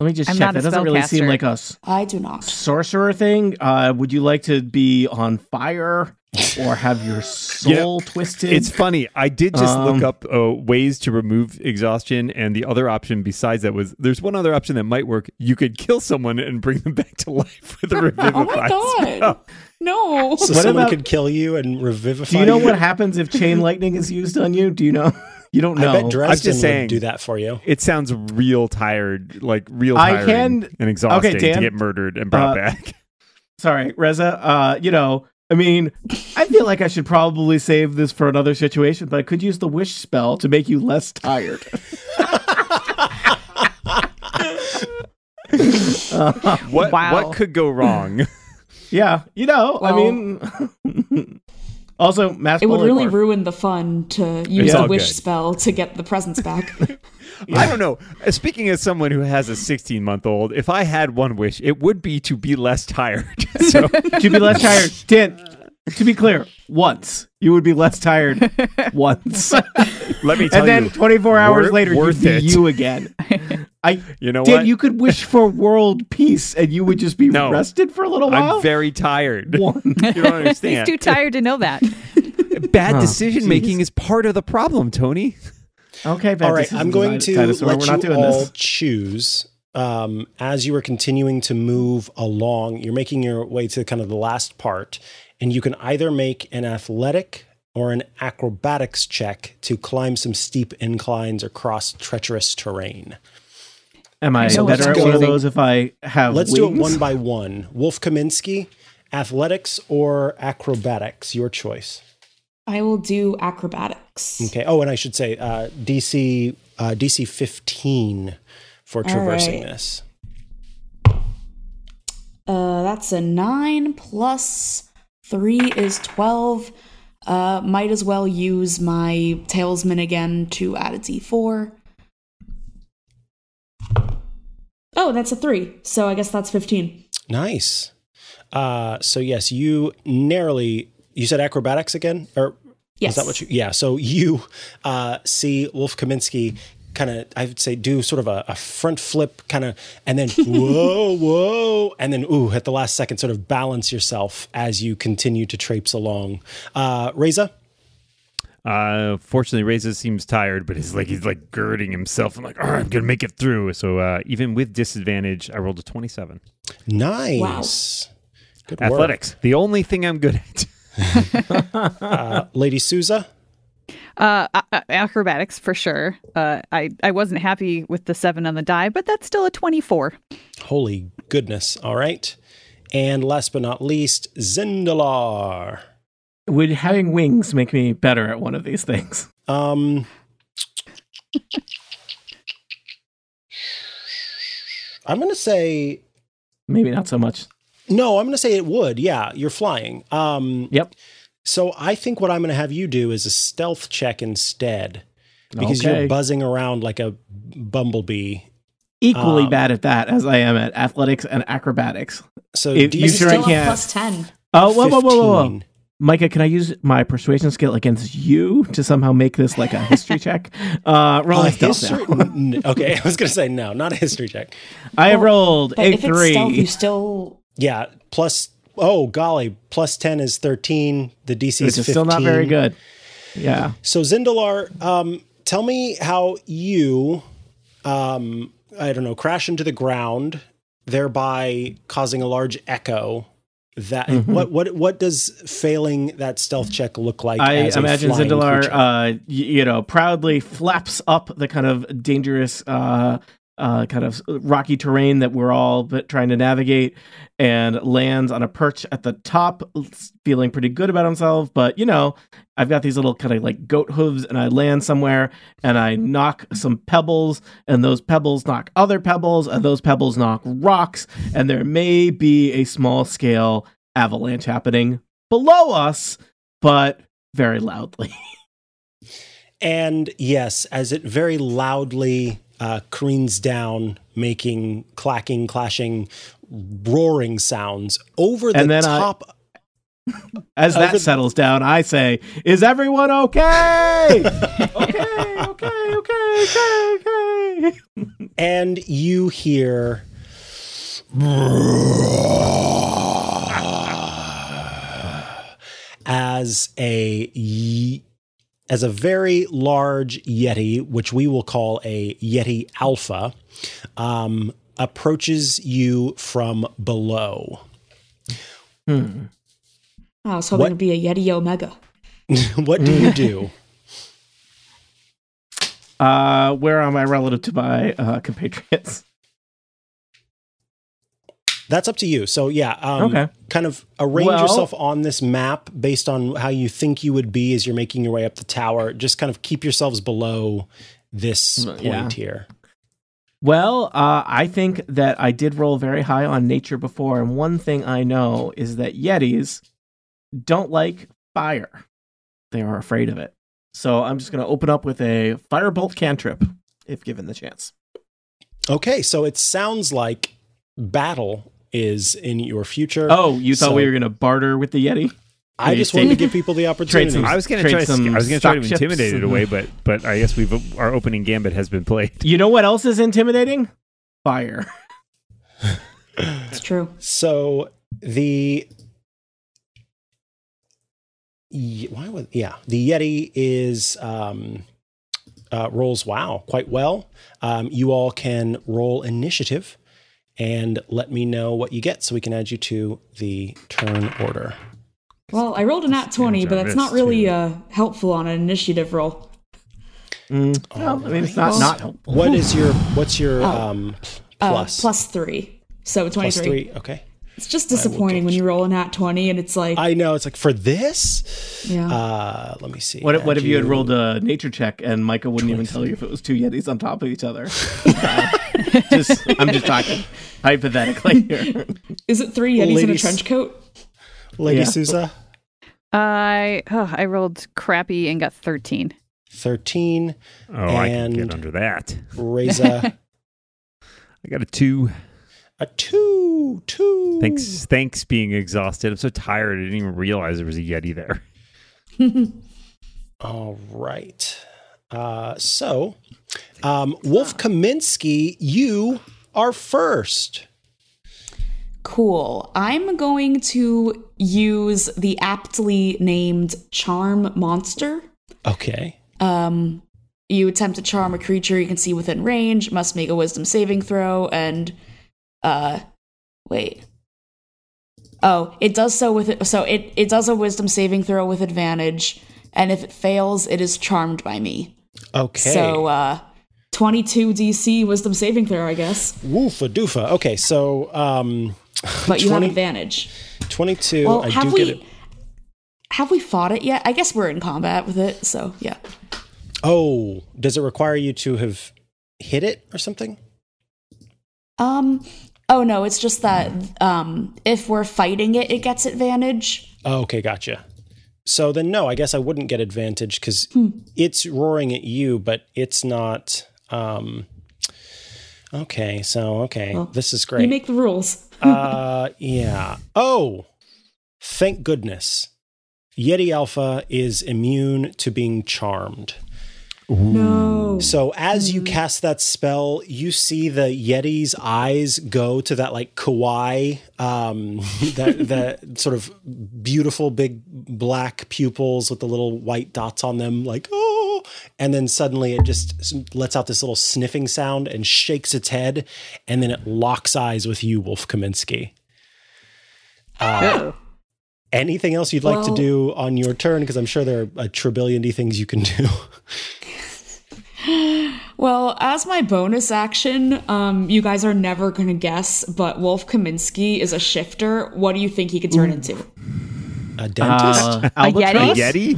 Let me just I'm check. That doesn't really seem like us. I do not. sorcerer thing. Uh, would you like to be on fire or have your soul twisted? It's funny. I did just look Um, up uh, ways to remove exhaustion, and the other option besides that was there's one other option that might work. You could kill someone and bring them back to life with a revivify Oh my God. spell. No. So What someone about- could kill you and revivify Do you know you? what happens if chain lightning is used on you? Do you know? You don't know. I bet Dresden saying- would do that for you. It sounds real tired, like real I tiring can- and exhausting Dan. to get murdered and brought Uh, back. Sorry, Reza. Uh, you know, I mean, I feel like I should probably save this for another situation, but I could use the wish spell to make you less tired. What Wow. what could go wrong? yeah, you know, I mean, also, mass It would really Polar Core. ruin the fun to use all a wish good. spell to get the presents back. I don't know. Uh, Speaking as someone who has a 16 month old, if I had one wish, it would be to be less tired. so to be less tired. Dan, to be clear, once you would be less tired. once, let me tell you. and then you, 24 hours worth- later, you'd be it. you again. I, you know Dan, what? you could wish for world peace, and you would just be No. rested for a little while. I'm very tired. One. You don't understand. He's too tired to know that. Bad Oh, decision making is part of the problem, Tony. Okay, bad All right, I'm going to dinosaur. let We're you doing all this. choose. Um, as you are continuing to move along, you're making your way to kind of the last part, and you can either make an athletic or an acrobatics check to climb some steep inclines or cross treacherous terrain. Am I So better at one of those if I have Let's do it one by one. Wolf Kaminsky, athletics or acrobatics, your choice. I will do acrobatics. Okay. Oh, and I should say uh, DC uh, DC 15 for traversing right. this. Uh, that's a nine plus three is twelve. Uh, might as well use my talisman again to add a d4. Oh, that's a three. So I guess that's fifteen. Nice. Uh, so yes, you narrowly. You said acrobatics again, or Yes. is that what you? Yeah. So you uh, see Wolf Kaminsky kind of, I would say, do sort of a, a front flip, kind of, and then whoa, whoa, and then ooh, at the last second, sort of balance yourself as you continue to traipse along. Uh, Reza. Uh, fortunately, Reza seems tired, but he's like he's like girding himself. I'm like, all right, I'm gonna make it through. So uh, even with disadvantage, I rolled a 27. Nice. Good work. Athletics, the only thing I'm good at. Uh, Lady Souza. Uh, a- a- acrobatics for sure. Uh, I I wasn't happy with the seven on the die, but that's still a twenty-four. Holy goodness. All right. And last but not least, Zindalar. Would having wings make me better at one of these things? Um, I'm going to say Maybe not so much. no. I'm going to say it would. Yeah, you're flying. Um, Yep. so I think what I'm going to have you do is a stealth check instead, because Okay. you're buzzing around like a bumblebee. Equally Um, bad at that as I am at athletics and acrobatics. So If- do you you sure I Still a can't- plus ten. Oh, whoa, whoa, whoa, whoa, whoa. 15? Mikah, can I use my persuasion skill against you to somehow make this like a history check? Uh, roll Uh, a stealth history- now. n- okay, I was going to say no, not a history check. I have rolled But a if it's stealth, you still Yeah, plus oh golly, plus ten is thirteen. The DC is is still not very good. Yeah. So Zindalar, um, tell me how you, um, I don't know, crash into the ground, thereby causing a large echo. That Mm-hmm. what what what does failing that stealth check look like? I imagine Zindalar, uh, you know, proudly flaps up the kind of dangerous, uh, uh, kind of rocky terrain that we're all trying to navigate, and lands on a perch at the top, feeling pretty good about himself. But you know, I've got these little kind of like goat hooves, and I land somewhere, and I knock some pebbles, and those pebbles knock other pebbles, and those pebbles knock rocks, and there may be a small scale avalanche happening below us, but very loudly. And yes, as it very loudly uh, careens down, making clacking, clashing, roaring sounds over the And then I- top. As that settles down, I say, "Is everyone okay? okay, okay, okay, okay, okay." and you hear as a as a very large yeti which we will call a yeti alpha um, approaches you from below I was hoping What? to be a Yeti Omega. what do you do? Uh, where am I relative to my uh, compatriots? That's up to you. So yeah, um, Okay. kind of arrange Well- yourself on this map based on how you think you would be as you're making your way up the tower. Just kind of keep yourselves below this point Yeah. here. Well, uh, I think that I did roll very high on nature before, and one thing I know is that Yetis don't like fire. They are afraid of it. So I'm just going to open up with a firebolt cantrip, if given the chance. Okay, so it sounds like battle is in your future. Oh, you thought So- we were going to barter with the Yeti? I just wanted to give people the opportunity. some- I was going to Trade try. To, some I was going to try to stock intimidate it away, but but I guess we've our opening gambit has been played. You know what else is intimidating? Fire. It's true. So the why would yeah the Yeti is um, uh, rolls wow quite well. Um, you all can roll initiative and let me know what you get so we can add you to the turn order. Well, I rolled a nat 20, but that's not really uh, helpful on an initiative roll. Mm, well, I mean, it's not not helpful. What is your what's your Oh. um, Uh, plus plus three. So 23. plus three? Okay, It's just disappointing when you roll a nat 20 and it's like, I know it's like for this. yeah. Uh, let me see. What, if- what if you had rolled a nature check and Mikah wouldn't even tell you if it was two Yetis on top of each other? just, I'm just talking hypothetically here. Is it three Yetis in a trench coat? Lady Yeah. Souza? I oh, I rolled crappy and got 13. 13. Oh, I can And- get under that. Reza, I got a two. A two. Two. Thanks, thanks. Being exhausted, I'm so tired. I didn't even realize there was a yeti there. All right. Uh, so, um, Wolf Kaminsky, you are first. Cool. I'm going to use the aptly named Charm Monster. Okay. Um, you attempt to charm a creature you can see within range, must make a wisdom saving throw, and uh wait. Oh, it does so with so it, it does a wisdom saving throw with advantage, and if it fails, it is charmed by me. Okay. So uh 22 DC wisdom saving throw, I guess. Woofa doofa. Okay. So, um, But you 20 have advantage. 22. Well, I have do we get it. have we fought it yet? I guess we're in combat with it, so yeah. Oh, does it require you to have hit it or something? Um oh no, it's just that um if we're fighting it, it gets advantage. Oh, okay. Gotcha. So then, no, I guess I wouldn't get advantage because Hmm. it's roaring at you, but it's not. Um, okay. So, okay. Well, this is great. You make the rules. uh yeah oh thank goodness yeti alpha is immune to being charmed No. so as you cast that spell you see the yeti's eyes go to that like kawaii um that that sort of beautiful big black pupils with the little white dots on them like oh. And then suddenly it just lets out this little sniffing sound and shakes its head and then it locks eyes with you wolf kaminsky. Uh, anything else you'd like to do on your turn? Because i'm sure there are a trillion things you can do Well, as my bonus action, um, you guys are never gonna guess, but Wolf Kaminsky is a shifter. What do you think he could turn into? a dentist Uh, A A yeti?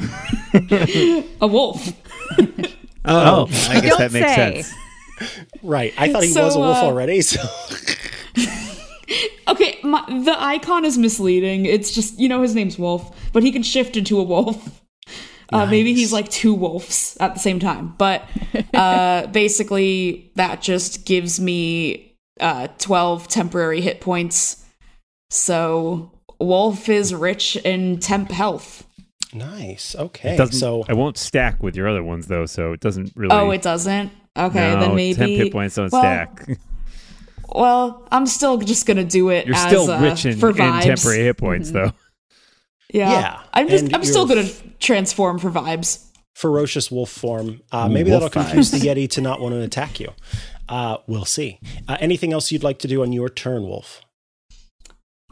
A wolf. Oh, I guess Don't that makes say. sense. right i thought he So, was a wolf uh, already so Okay, my, the icon is misleading. It's just you know his name's Wolf, but he can shift into a wolf. Uh, Maybe he's like two wolves at the same time. But uh, basically, that just gives me uh, 12 temporary hit points. So, Wolf is rich in temp health. nice okay so I won't stack with your other ones though, so it doesn't really. Oh, it doesn't? Okay, no, then maybe. temp hit points don't well, stack. Well, I'm still just gonna do it You're as, still uh, rich in, for in temporary hit points though. Yeah. Yeah, I'm just and I'm still gonna transform for vibes. ferocious wolf form uh, maybe Wolf that'll confuse the yeti to not want to attack you uh, we'll see uh, anything else you'd like to do on your turn wolf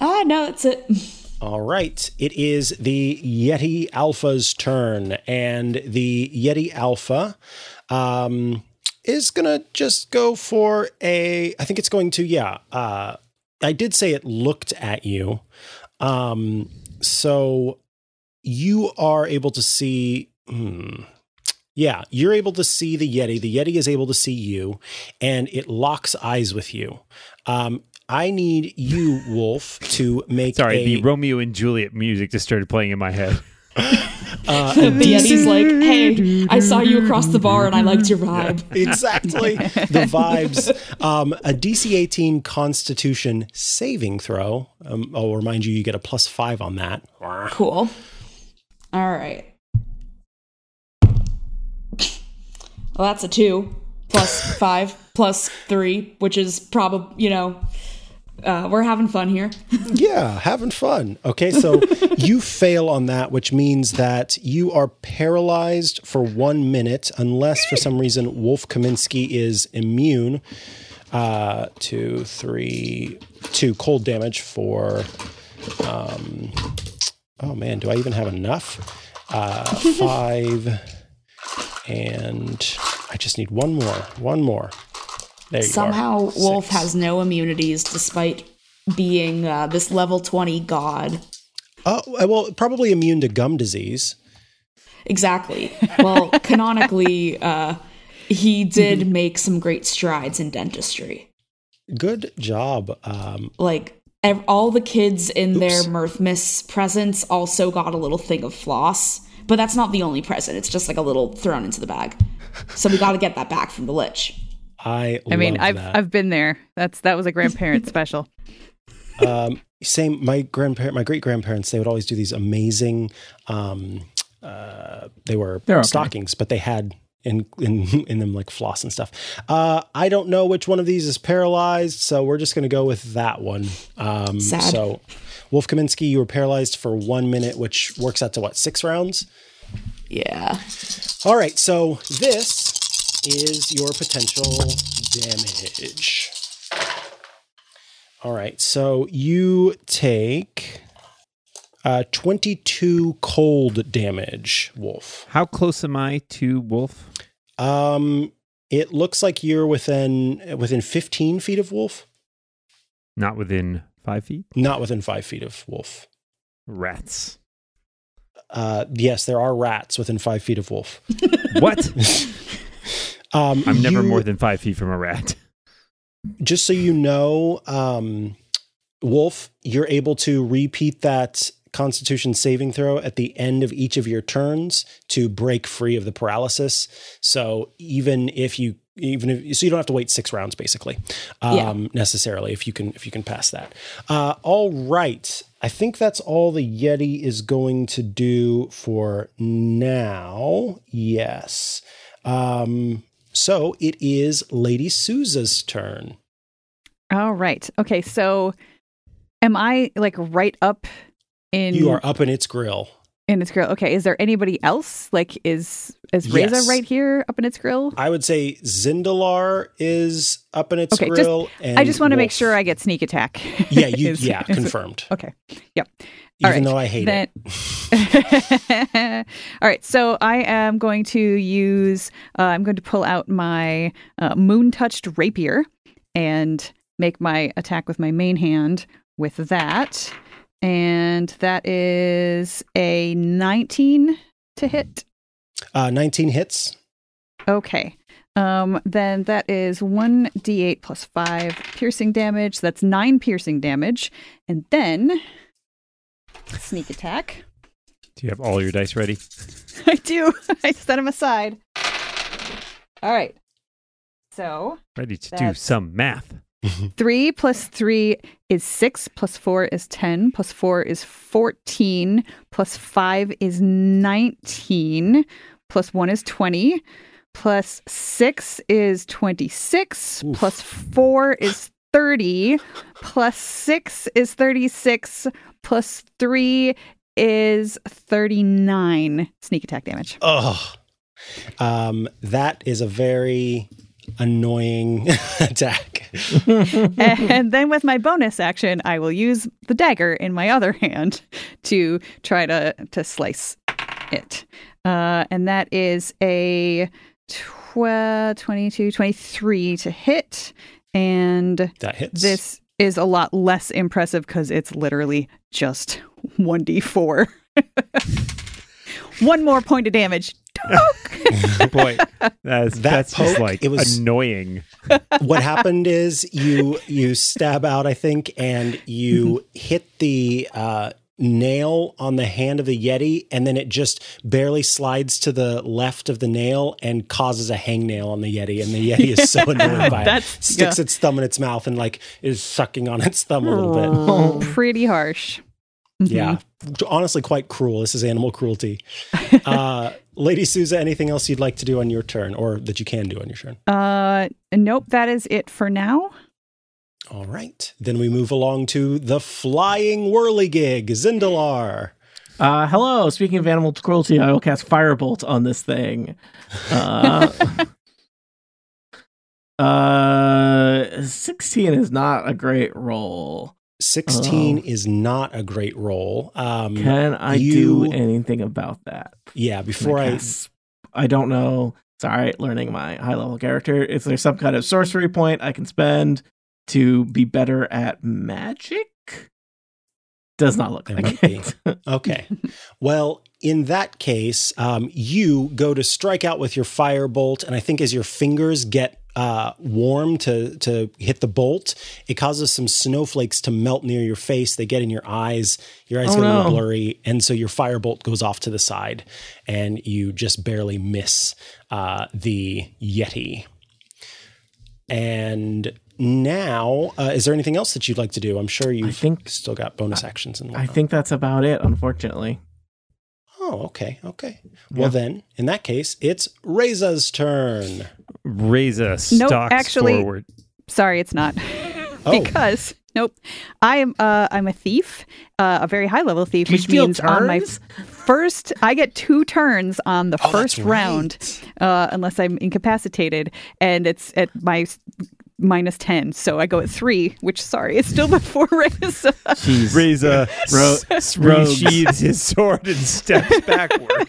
Ah, no, that's it. All right. It is the Yeti Alpha's turn, and the Yeti Alpha um, is going to just go for a. I think it's going to, yeah. Uh, I did say it looked at you. Um, so you are able to see. Hmm, yeah, you're able to see the Yeti. The Yeti is able to see you, and it locks eyes with you. Um, I need you, Wolf, to make. Sorry, a, the Romeo and Juliet music just started playing in my head. uh, the Yeti's like, hey, I saw you across the bar and I liked your vibe. exactly the vibes. Um, a DC 18 Constitution saving throw. Um, I'll remind you, you get a plus five on that. Cool. All right. Well, that's a two plus five plus three, which is probably, you know, uh, we're having fun here. yeah, having fun. Okay, so you fail on that, which means that you are paralyzed for one minute, unless for some reason Wolf Kaminsky is immune uh, to three, to cold damage for. Um, oh man, do I even have enough? Uh, five, and I just need one more. One more. Somehow, are. Wolf Six. has no immunities despite being uh, this level 20 god. Oh, well, probably immune to gum disease. Exactly. Well, canonically, uh, he did make some great strides in dentistry. Good job. Um, Like, ev- all the kids in their Oops. Mirthmas presents also got a little thing of floss, but that's not the only present. It's just like a little thrown into the bag. So we got to get that back from the Lich. I I mean, love I've that. I've been there. That's that was a grandparent special. um, same. My grandparent, my great grandparents, they would always do these amazing. Um, uh, they were They're okay. stockings, but they had in in in them like floss and stuff. Uh, I don't know which one of these is paralyzed, so we're just going to go with that one. Um, Sad. So, Wolf Kaminsky, you were paralyzed for one minute, which works out to what six rounds. Yeah. All right, so this is your potential damage. All right, so you take uh, 22 cold damage, Wolf. How close am I to Wolf? Um, it looks like you're within within 15 feet of Wolf, Not within five feet. not within five feet of Wolf. Rats. Uh, yes, there are rats within five feet of Wolf. What? Um, I'm never you- more than five feet from a rat. just so you know, um, Wolf, you're able to repeat that Constitution saving throw at the end of each of your turns to break free of the paralysis. So even if you even if so you don't have to wait six rounds basically um necessarily if you can if you can pass that. Uh all right. I think that's all the yeti is going to do for now. Yes. Um so it is lady souza's turn All right. Okay. So, am I like right up in You are up in its grill. in its grill? Okay. Is there anybody else? Like, is is Reza Yes. right here up in its grill? I would say Zindalar is up in its Okay, just- grill. and I just want to make sure I get sneak attack. Yeah, you. Is- yeah, is- confirmed. Okay. Yep. All Even right, though I hate then- it. All right, so I am going to use. Uh, I'm going to pull out my uh, moon touched rapier and make my attack with my main hand with that, and that is a 19 to hit. Uh, Nineteen hits. Okay. Um, then that is 1d8 plus 5 piercing damage. That's 9 piercing damage. And then sneak attack. Do you have all your dice ready? I do. I set them aside. All right. So Ready to do some math. 3 plus 3 is 6, plus 4 is 10, plus 4 is 14, plus 5 is 19, plus 1 is 20, plus 6 is 26, Oof. plus 4 is 30, plus 6 is 36, plus 3 is 39 sneak attack damage. Oh, um, that is a very annoying attack. and then with my bonus action, I will use the dagger in my other hand to try to to slice it. Uh, and that is a tw- 22, 23 to hit. And That hits. this is a lot less impressive because it's literally just 1d4. One more point of damage. Boy, that's That that's just like it was- annoying. what happened is you you stab out, I think, and you hit the uh, nail on the hand of the Yeti, and then it just barely slides to the left of the nail and causes a hangnail on the Yeti. And the Yeti is so annoyed by it. That's- Sticks yeah. its thumb in its mouth and like is sucking on its thumb a little bit. Pretty harsh. Yeah. Honestly, quite cruel. This is animal cruelty. Uh, Lady Souza, anything else you'd like to do on your turn or that you can do on your turn? Uh, nope, that is it for now. All right. Then we move along to the flying whirligig, Zindalar. Uh, hello. Speaking of animal cruelty, I will cast Firebolt on this thing. Uh, uh, 16 is not a great roll. 16 Oh. is not a great roll. Um, Can I you- do anything about that? yeah, before I. cast- I don't know. Sorry, learning my high level character. Is there some kind of sorcery point I can spend to be better at magic? Does not look There like it. Okay. Well, in that case, um, you go to strike out with your firebolt, and I think as your fingers get uh, warm to to hit the bolt, it causes some snowflakes to melt near your face. They get in your eyes. Your eyes Oh, get a little blurry, and so your firebolt goes off to the side, and you just barely miss uh, the yeti. And now, uh, is there anything else that you'd like to do? I'm sure you've think- still got bonus actions and I think that's about it, unfortunately. Oh, okay, okay. Well, Yeah. then, in that case, it's Reza's turn. Reza Nope, stalks actually- forward. Sorry, it's not. Oh. because nope, I am uh, I'm a thief, uh, a very high level thief, Do which steal means on my first I get two turns on the Oh, first that's round, right. uh, unless I'm incapacitated, and it's at my s- minus ten, so I go at three. Which sorry, it's still before Reza. Jeez. Reza Ro- s- rogues. resheathes his sword and steps backward.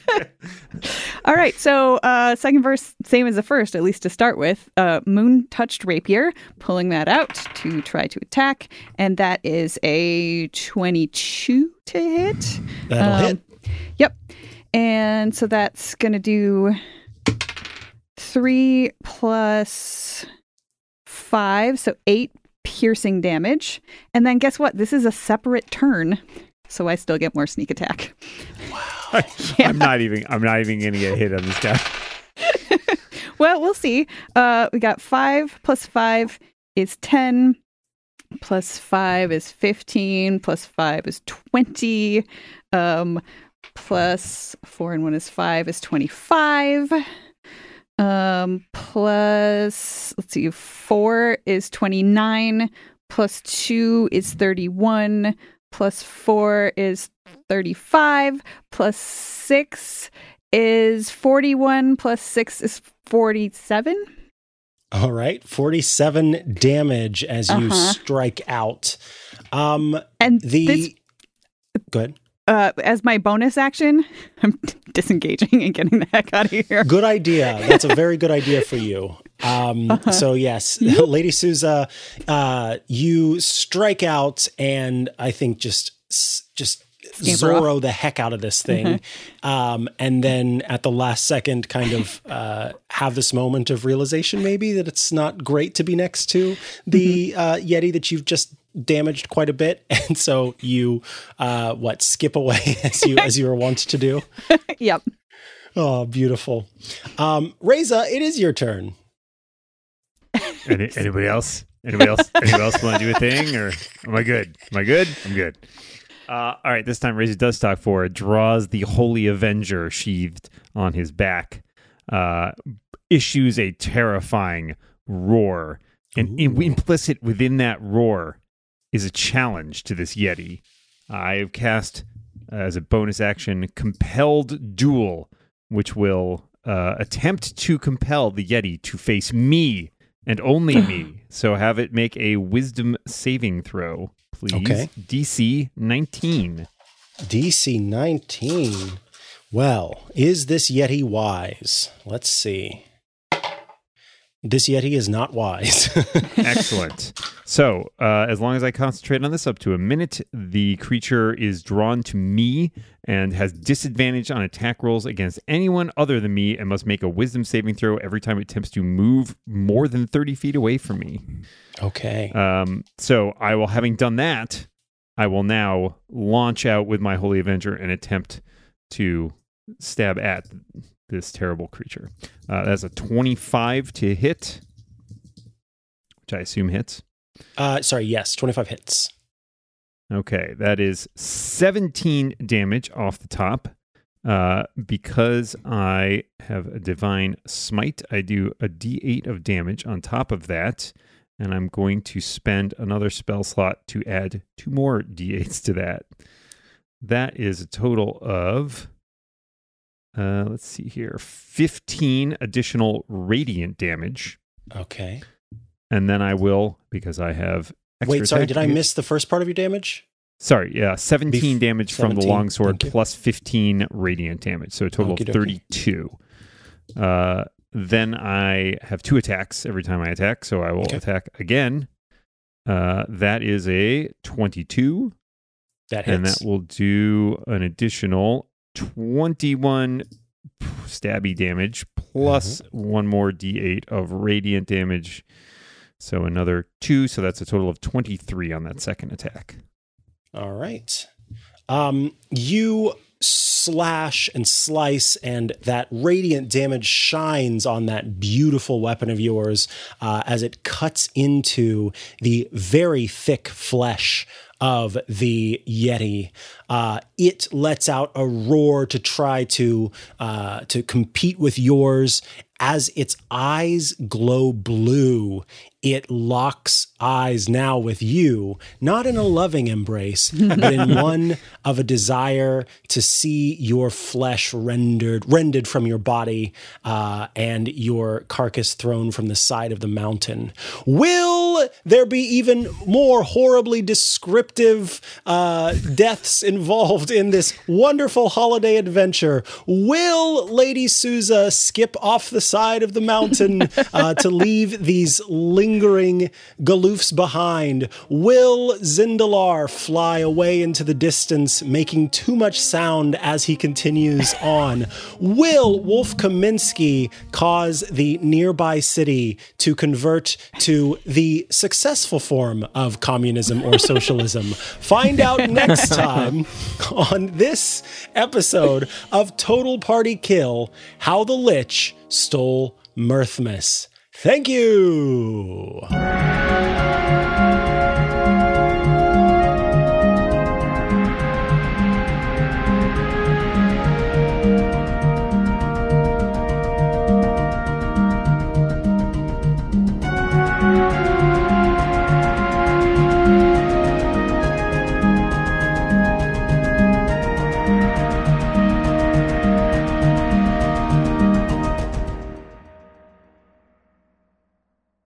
All right, so uh, second verse, same as the first, at least to start with. Uh, Moon touched rapier, pulling that out to try to attack, and that is a twenty-two to hit. That'll Um, hit. Yep. And so that's going to do three plus five, so eight piercing damage. And then guess what? This is a separate turn, so I still get more sneak attack. Wow! I'm not even. I'm not even going to get hit on this guy. Well, we'll see. Uh, we got five plus five is 10, plus five is 15, plus five is 20, um, plus four and one is five is 25. Um, plus, let's see, four is 29, plus two is 31, plus four is 35, plus six is 41, plus six is 47. All right, forty-seven damage as you Uh-huh. strike out. Um, And the this, go ahead. Uh, as my bonus action, I'm disengaging and getting the heck out of here. Good idea. That's a very good idea for you. Um, Uh-huh. So yes, Lady Souza, uh, you strike out, and I think just just Scamper Zorro the heck out of this thing, um, and then at the last second, kind of uh, have this moment of realization, maybe that it's not great to be next to the uh, Yeti that you've just damaged quite a bit, and so you uh, what skip away as you as you were wont to do. yep. Oh, beautiful. Um, Reza, it is your turn. Any, anybody else? Anybody else? Anybody else want to do a thing, or am I good? Am I good? I'm good. Uh, all right. This time, Reza does talk forward. Draws the Holy Avenger sheathed on his back. Uh, issues a terrifying roar, and in, implicit within that roar is a challenge to this Yeti. I have cast uh, as a bonus action compelled duel, which will uh, attempt to compel the Yeti to face me and only me. So have it make a wisdom saving throw, please. Okay. DC 19. DC 19. Well, is this Yeti wise? Let's see. This Yeti is not wise. Excellent. So, uh, as long as I concentrate on this up to a minute, the creature is drawn to me and has disadvantage on attack rolls against anyone other than me and must make a wisdom saving throw every time it attempts to move more than 30 feet away from me. okay. Um, so, I will, having done that, I will now launch out with my Holy Avenger and attempt to stab at this terrible creature. Uh, that's a 25 to hit, which I assume hits. Uh, sorry, yes, 25 hits. Okay, that is 17 damage off the top. Uh, because I have a divine smite, I do a d8 of damage on top of that, and I'm going to spend another spell slot to add two more d8s to that. That is a total of, uh, let's see here, 15 additional radiant damage. Okay. And then I will, because I have. extra Wait, sorry, did I miss the first part of your damage? Sorry, yeah, 17 Bef- damage from the longsword plus 15 radiant damage, so a total Okie of 32. Uh, then I have two attacks every time I attack, so I will Okay. attack again. Uh, that is a 22, That and that will do an additional 21 stabby damage plus Mm-hmm. one more d8 of radiant damage. So another two, so that's a total of 23 on that second attack. All right. Um, you slash and slice, and that radiant damage shines on that beautiful weapon of yours uh, as it cuts into the very thick flesh of the Yeti. Uh, it lets out a roar to try to uh, to compete with yours. As its eyes glow blue, it locks eyes now with you, not in a loving embrace, but in one of a desire to see your flesh rendered rended from your body uh, and your carcass thrown from the side of the mountain. Will there be even more horribly descriptive uh, deaths involved in this wonderful holiday adventure? Will Lady Souza skip off the side of the mountain uh, to leave these lingering galoofs behind? Will Zindalar fly away into the distance, making too much sound as he continues on? Will Wolf Kaminsky cause the nearby city to convert to the successful form of communism or socialism? Find out next time on this episode of Total Party Kill How the Lich Stole Mirthmas. Thank you.